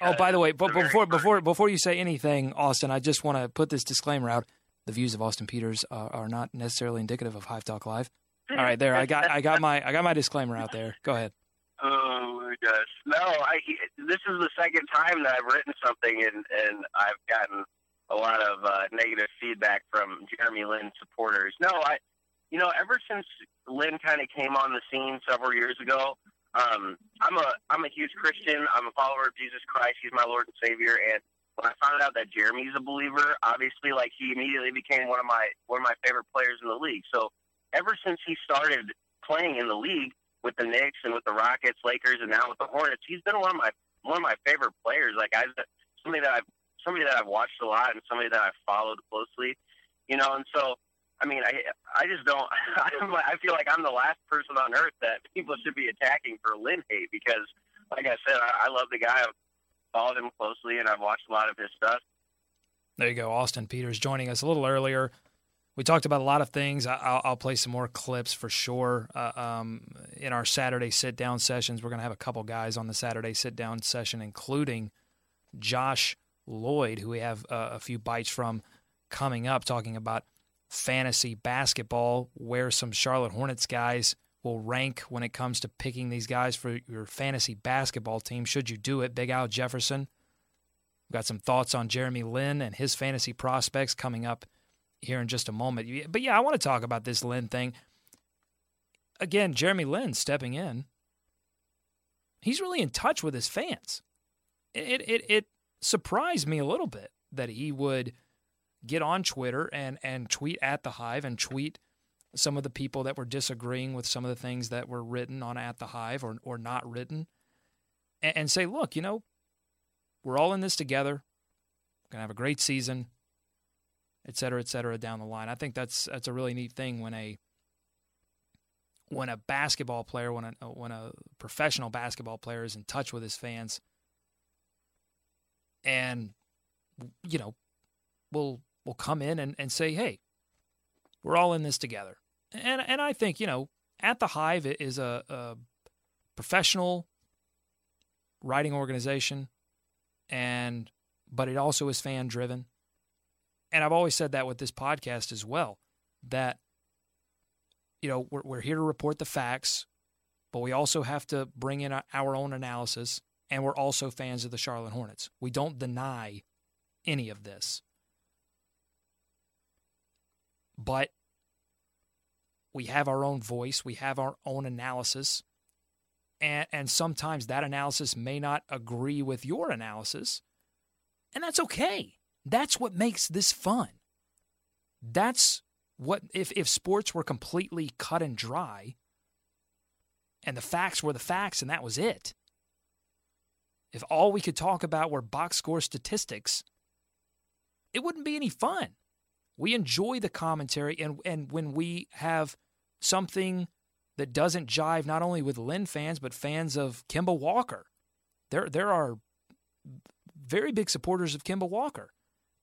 [SPEAKER 5] Oh, by the way, but before before before you say anything, Austin, I just want to put this disclaimer out: the views of Austin Peters are, are not necessarily indicative of Hive Talk Live. All right, there, I got I got my I got my disclaimer out there. Go ahead. <laughs>
[SPEAKER 9] Oh my gosh! No, I. This is the second time that I've written something, and and I've gotten a lot of uh, negative feedback from Jeremy Lin supporters. No, I. You know, ever since Lin kind of came on the scene several years ago, um, I'm a I'm a huge Christian. I'm a follower of Jesus Christ. He's my Lord and Savior. And when I found out that Jeremy's a believer, obviously, like he immediately became one of my one of my favorite players in the league. So ever since he started playing in the league with the Knicks and with the Rockets, Lakers, and now with the Hornets, he's been one of my one of my favorite players. Like I somebody that I've somebody that I've watched a lot and somebody that I've followed closely. You know, and so I mean, I I just don't. <laughs> I feel like I'm the last person on earth that <laughs> people should be attacking for Lin hate because, like I said, I, I love the guy. I've followed him closely and I've watched a lot of his stuff.
[SPEAKER 5] There you go, Austin Peters joining us a little earlier. We talked about a lot of things. I'll, I'll play some more clips for sure. Uh, um, in our Saturday sit down sessions, we're going to have a couple guys on the Saturday sit down session, including Josh Lloyd, who we have uh, a few bites from coming up, talking about fantasy basketball, where some Charlotte Hornets guys will rank when it comes to picking these guys for your fantasy basketball team. Should you do it? Big Al Jefferson. We've got some thoughts on Jeremy Lin and his fantasy prospects coming up here in just a moment. But yeah, I want to talk about this Lin thing. Again, Jeremy Lin stepping in. He's really in touch with his fans. It it it surprised me a little bit that he would get on Twitter and and tweet at the Hive and tweet some of the people that were disagreeing with some of the things that were written on at the Hive or or not written, and, and say, look, you know, we're all in this together. We're gonna have a great season, et cetera, et cetera, down the line. I think that's that's a really neat thing when a when a basketball player, when a when a professional basketball player is in touch with his fans, and you know, we'll we'll come in and, and say, hey, we're all in this together. And and I think you know, at the Hive is a, a professional writing organization, and but it also is fan driven. And I've always said that with this podcast as well, that you know we're we're here to report the facts, but we also have to bring in our own analysis, and we're also fans of the Charlotte Hornets. We don't deny any of this, but we have our own voice, we have our own analysis, and and sometimes that analysis may not agree with your analysis, and that's okay. That's what makes this fun. That's what if if sports were completely cut and dry and the facts were the facts and that was it. If all we could talk about were box score statistics, it wouldn't be any fun. We enjoy the commentary and and when we have something that doesn't jive not only with Lin fans but fans of Kemba Walker. There there are very big supporters of Kemba Walker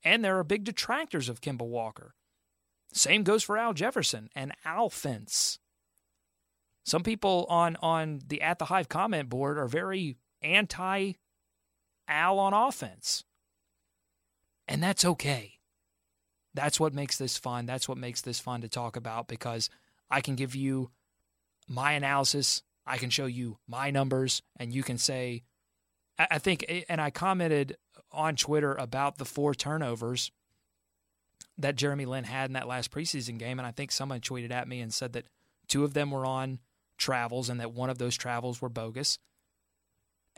[SPEAKER 5] and there are big detractors of Kemba Walker. Same goes for Al Jefferson and Al Fence. Some people on on the at the Hive comment board are very anti Al on offense. And that's okay. That's what makes this fun. That's what makes this fun to talk about because I can give you my analysis. I can show you my numbers, and you can say, I, think, and I commented on Twitter about the four turnovers that Jeremy Lin had in that last preseason game. And I think someone tweeted at me and said that two of them were on travels and that one of those travels were bogus.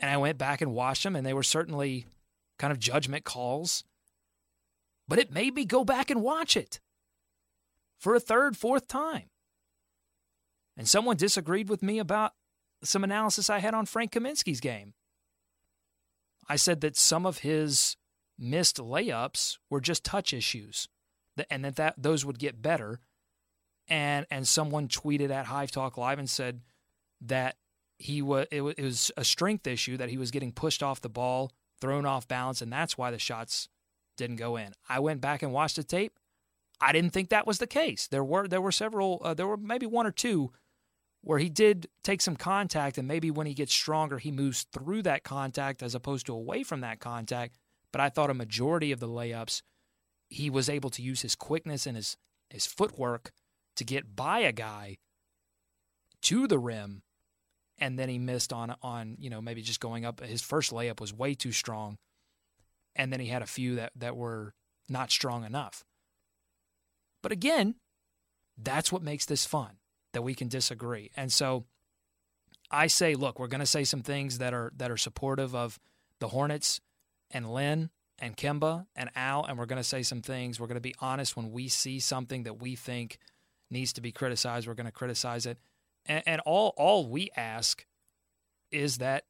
[SPEAKER 5] And I went back and watched them, and they were certainly kind of judgment calls. But it made me go back and watch it for a third, fourth time. And someone disagreed with me about some analysis I had on Frank Kaminsky's game. I said that some of his missed layups were just touch issues and that, that those would get better. And and someone tweeted at Hive Talk Live and said that he was it, was it was a strength issue that he was getting pushed off the ball, thrown off balance, and that's why the shots didn't go in. I went back and watched the tape. I didn't think that was the case. There were there were several uh, there were maybe one or two where he did take some contact and maybe when he gets stronger he moves through that contact as opposed to away from that contact. But I thought a majority of the layups he was able to use his quickness and his his footwork to get by a guy to the rim and then he missed on on you know maybe just going up his first layup was way too strong and then he had a few that that were not strong enough but again that's what makes this fun that we can disagree and so i say look we're going to say some things that are that are supportive of the hornets and lin and Kemba and Al, and we're going to say some things. We're going to be honest when we see something that we think needs to be criticized. We're going to criticize it, and, and all all we ask is that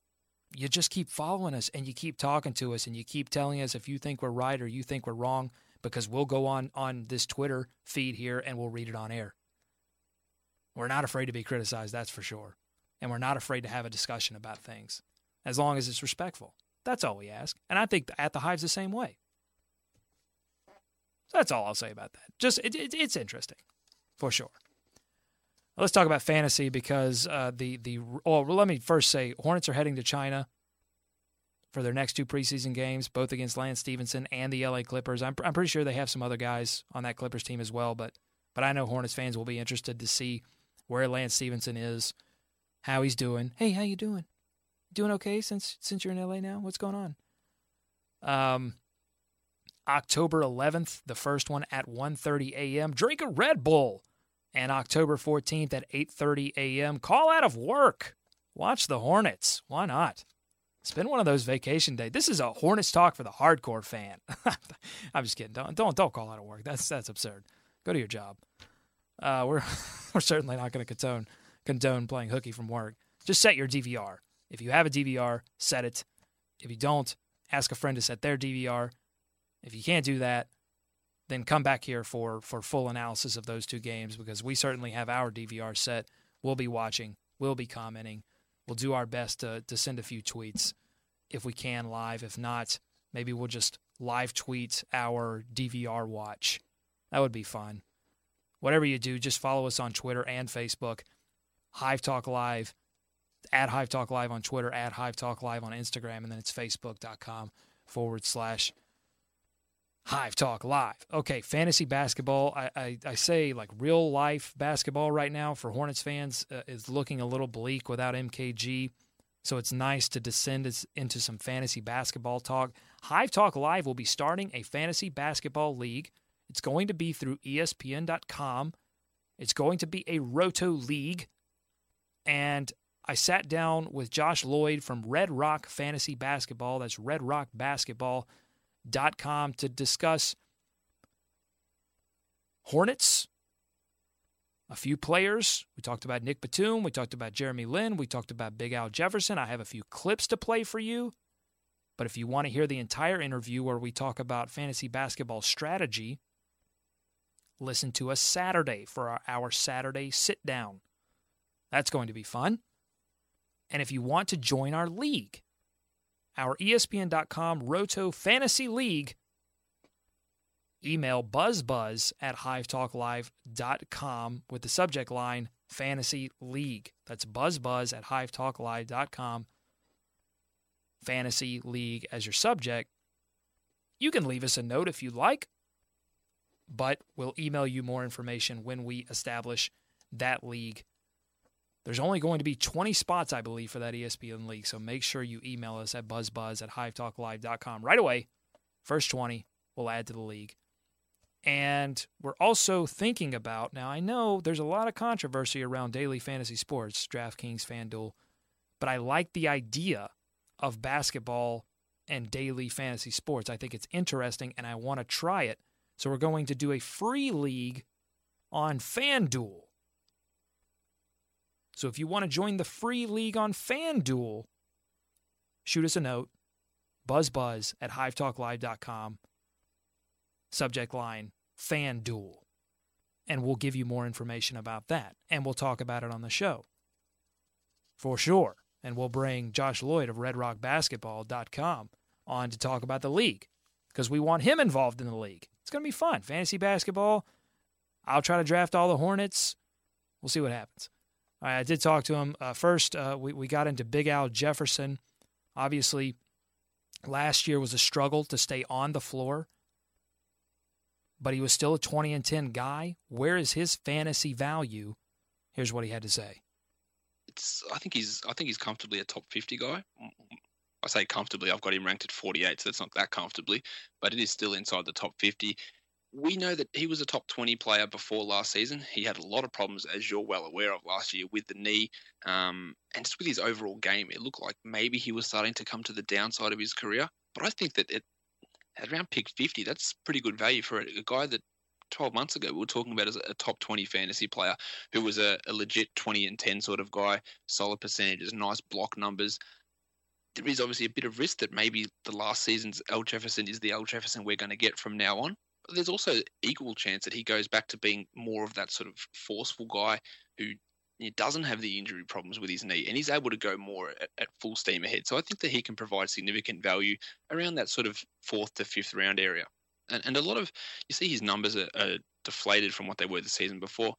[SPEAKER 5] you just keep following us and you keep talking to us and you keep telling us if you think we're right or you think we're wrong because we'll go on on this Twitter feed here and we'll read it on air. We're not afraid to be criticized, that's for sure. And we're not afraid to have a discussion about things as long as it's respectful. That's all we ask. And I think at the Hive's the same way. So that's all I'll say about that. Just it, it, it's interesting, for sure. Let's talk about fantasy because uh, the the well, let me first say Hornets are heading to China for their next two preseason games, both against Lance Stephenson and the LA Clippers. I'm I'm pretty sure they have some other guys on that Clippers team as well, but but I know Hornets fans will be interested to see where Lance Stephenson is, how he's doing. Hey, how you doing? doing okay since since you're in LA now? What's going on? Um, October 11th, the first one at 1:30 a.m. Drink a Red Bull, and October 14th at 8:30 a.m. Call out of work. Watch the Hornets. Why not? Been one of those vacation days. This is a Hornets talk for the hardcore fan. <laughs> I'm just kidding. Don't don't don't call out of work. That's that's absurd. Go to your job. Uh, we're <laughs> we're certainly not going to condone condone playing hooky from work. Just set your DVR. If you have a DVR, set it. If you don't, ask a friend to set their DVR. If you can't do that, then come back here for for full analysis of those two games because we certainly have our DVR set. We'll be watching. We'll be commenting. We'll do our best to to send a few tweets if we can live. If not, maybe we'll just live tweet our DVR watch. That would be fun. Whatever you do, just follow us on Twitter and Facebook. Hive Talk Live at Hive Talk Live on Twitter, at Hive Talk Live on Instagram, and then it's facebook.com forward slash Hive Talk Live. Okay, fantasy basketball. I, I, I, say like real life basketball right now for Hornets fans uh, is looking a little bleak without MKG. So it's nice to descend into some fantasy basketball talk. Hive Talk Live will be starting a fantasy basketball league. It's going to be through ESPN.com. It's going to be a Roto League. And I sat down with Josh Lloyd from Red Rock Fantasy Basketball. That's redrockbasketball.com to discuss Hornets, a few players. We talked about Nick Batum. We talked about Jeremy Lin. We talked about Big Al Jefferson. I have a few clips to play for you. But if you want to hear the entire interview where we talk about fantasy basketball strategy, listen to us Saturday for our, our Saturday sit down. That's going to be fun. And if you want to join our league, our ESPN.com Roto Fantasy League, email buzzbuzz at hivetalklive.com with the subject line Fantasy League. That's buzzbuzz at hivetalklive.com. Fantasy League as your subject. You can leave us a note if you'd like, but we'll email you more information when we establish that league. There's only going to be 20 spots, I believe, for that ESPN league. So make sure you email us at buzzbuzz at hivetalklive.com right away. First 20 we'll add to the league. And we're also thinking about now, I know there's a lot of controversy around daily fantasy sports, DraftKings, FanDuel, but I like the idea of basketball and daily fantasy sports. I think it's interesting and I want to try it. So we're going to do a free league on FanDuel. So if you want to join the free league on FanDuel, shoot us a note, buzzbuzz at hivetalklive.com, subject line FanDuel, and we'll give you more information about that. And we'll talk about it on the show for sure. And we'll bring Josh Lloyd of RedRockBasketball.com on to talk about the league because we want him involved in the league. It's going to be fun. Fantasy basketball. I'll try to draft all the Hornets. We'll see what happens. I did talk to him. Uh, first, uh, we, we got into Big Al Jefferson. Obviously, last year was a struggle to stay on the floor, but he was still a 20 and 10 guy. Where is his fantasy value? Here's what he had to say.
[SPEAKER 10] It's, I think he's I think he's comfortably a top 50 guy. I say comfortably. I've got him ranked at 48, so that's not that comfortably, but it is still inside the top 50. We know that he was a top 20 player before last season. He had a lot of problems, as you're well aware of, last year with the knee um, and just with his overall game. It looked like maybe he was starting to come to the downside of his career. But I think that it, at around pick 50, that's pretty good value for a, a guy that 12 months ago we were talking about as a top 20 fantasy player who was a, a legit 20 and 10 sort of guy, solid percentages, nice block numbers there is obviously a bit of risk that maybe the last season's Al Jefferson is the Al Jefferson we're going to get from now on. There's also equal chance that he goes back to being more of that sort of forceful guy who doesn't have the injury problems with his knee and he's able to go more at, at, full steam ahead. So I think that he can provide significant value around that sort of fourth to fifth round area. And, and a lot of, you see his numbers are, are deflated from what they were the season before.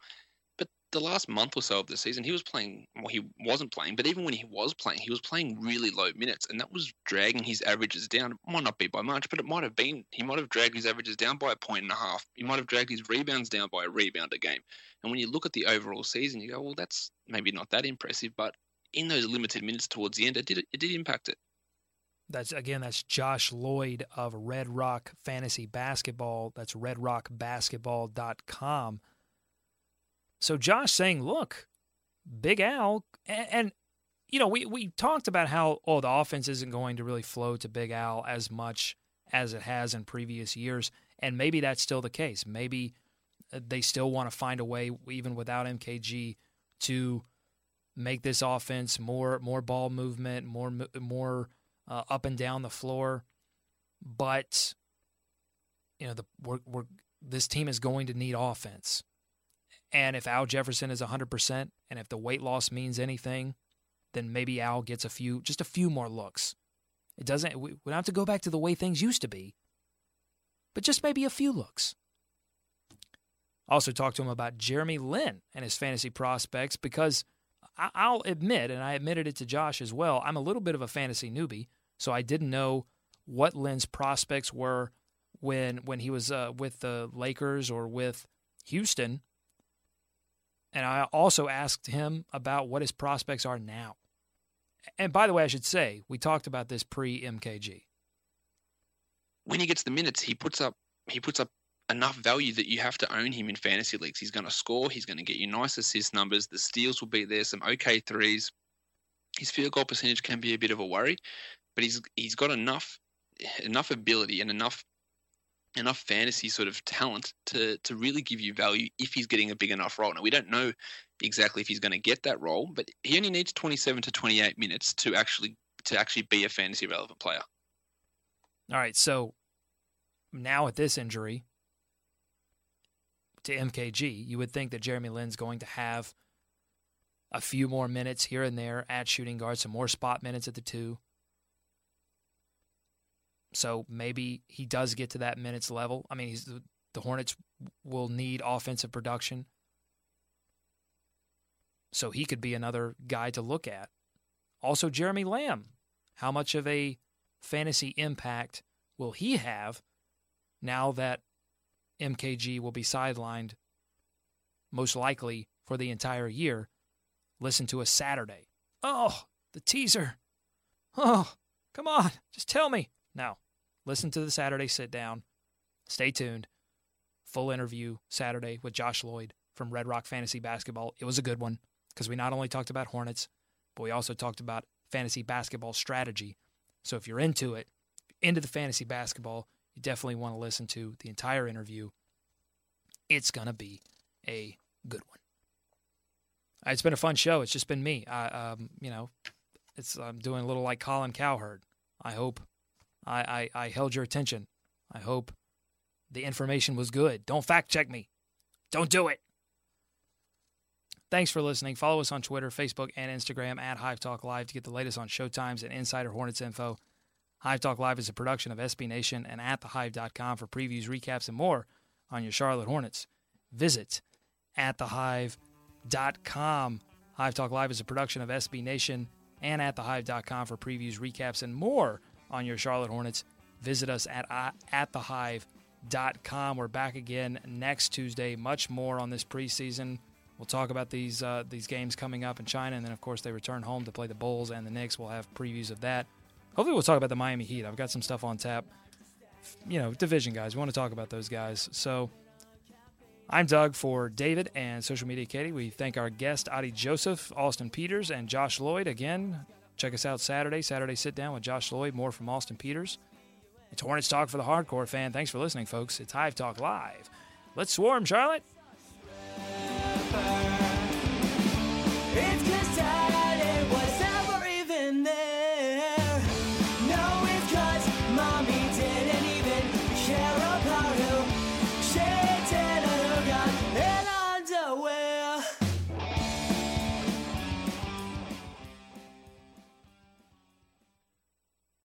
[SPEAKER 10] The last month or so of the season, he was playing, well, he wasn't playing, but even when he was playing, he was playing really low minutes. And that was dragging his averages down. It might not be by much, but it might have been. He might have dragged his averages down by a point and a half. He might have dragged his rebounds down by a rebound a game. And when you look at the overall season, you go, well, that's maybe not that impressive, but in those limited minutes towards the end, it did it did impact it.
[SPEAKER 5] That's again, that's Josh Lloyd of Red Rock Fantasy Basketball. That's redrockbasketball.com. So Josh saying, look, Big Al, and, and, you know, we, we talked about how, oh, the offense isn't going to really flow to Big Al as much as it has in previous years. And maybe that's still the case. Maybe they still want to find a way, even without MKG, to make this offense more more ball movement, more more uh, up and down the floor. But you know, the we're, we're, this team is going to need offense. And if Al Jefferson is 100% and if the weight loss means anything, then maybe Al gets a few just a few more looks. It doesn't we don't have to go back to the way things used to be. But just maybe a few looks. Also talked to him about Jeremy Lin and his fantasy prospects because I'll admit, and I admitted it to Josh as well, I'm a little bit of a fantasy newbie, so I didn't know what Lin's prospects were when when he was uh, with the Lakers or with Houston. And I also asked him about what his prospects are now. And by the way, I should say, we talked about this pre MKG.
[SPEAKER 10] When he gets the minutes, he puts up he puts up enough value that you have to own him in fantasy leagues. He's going to score. He's going to get you nice assist numbers. The steals will be there. Some okay threes. His field goal percentage can be a bit of a worry, but he's he's got enough enough ability and enough enough fantasy sort of talent to to really give you value if he's getting a big enough role. Now we don't know exactly if he's going to get that role, but he only needs 27 to 28 minutes to actually to actually be a fantasy relevant player.
[SPEAKER 5] All right, so now with this injury, to MKG, you would think that Jeremy Lin's going to have a few more minutes here and there at shooting guard, some more spot minutes at the two. So maybe he does get to that minutes level. I mean, he's the Hornets will need offensive production. So he could be another guy to look at. Also, Jeremy Lamb. How much of a fantasy impact will he have now that MKG will be sidelined most likely for the entire year, listen to a Saturday. Oh, the teaser. Oh, come on, just tell me. No, listen to the Saturday sit down. Stay tuned. Full interview Saturday with Josh Lloyd from Red Rock Fantasy Basketball. It was a good one because we not only talked about Hornets, but we also talked about fantasy basketball strategy. So if you're into it, into the fantasy basketball, you definitely want to listen to the entire interview. It's going to be a good one. It's been a fun show. It's just been me. I, um, you know, it's I'm doing a little like Colin Cowherd. I hope I, I, I held your attention. I hope the information was good. Don't fact check me. Don't do it. Thanks for listening. Follow us on Twitter, Facebook, and Instagram at Hive Talk Live to get the latest on showtimes and Insider Hornets info. Hive Talk Live is a production of SB Nation and atthehive.com for previews, recaps, and more on your Charlotte Hornets. Visit atthehive.com. Hive Talk Live is a production of SB Nation and atthehive.com for previews, recaps, and more on your Charlotte Hornets. Visit us at atthehive.com. We're back again next Tuesday. Much more on this preseason. We'll talk about these uh, these games coming up in China, and then of course they return home to play the Bulls and the Knicks. We'll have previews of that. Hopefully, we'll talk about the Miami Heat. I've got some stuff on tap. You know, division guys. We want to talk about those guys. So, I'm Doug for David and Social Media Katie. We thank our guest Adi Joseph, Austin Peters, and Josh Lloyd. Again, Check us out Saturday, Saturday Sit Down with Josh Lloyd. More from Austin Peters. It's Hornets Talk for the Hardcore fan. Thanks for listening, folks. It's Hive Talk Live. Let's swarm, Charlotte.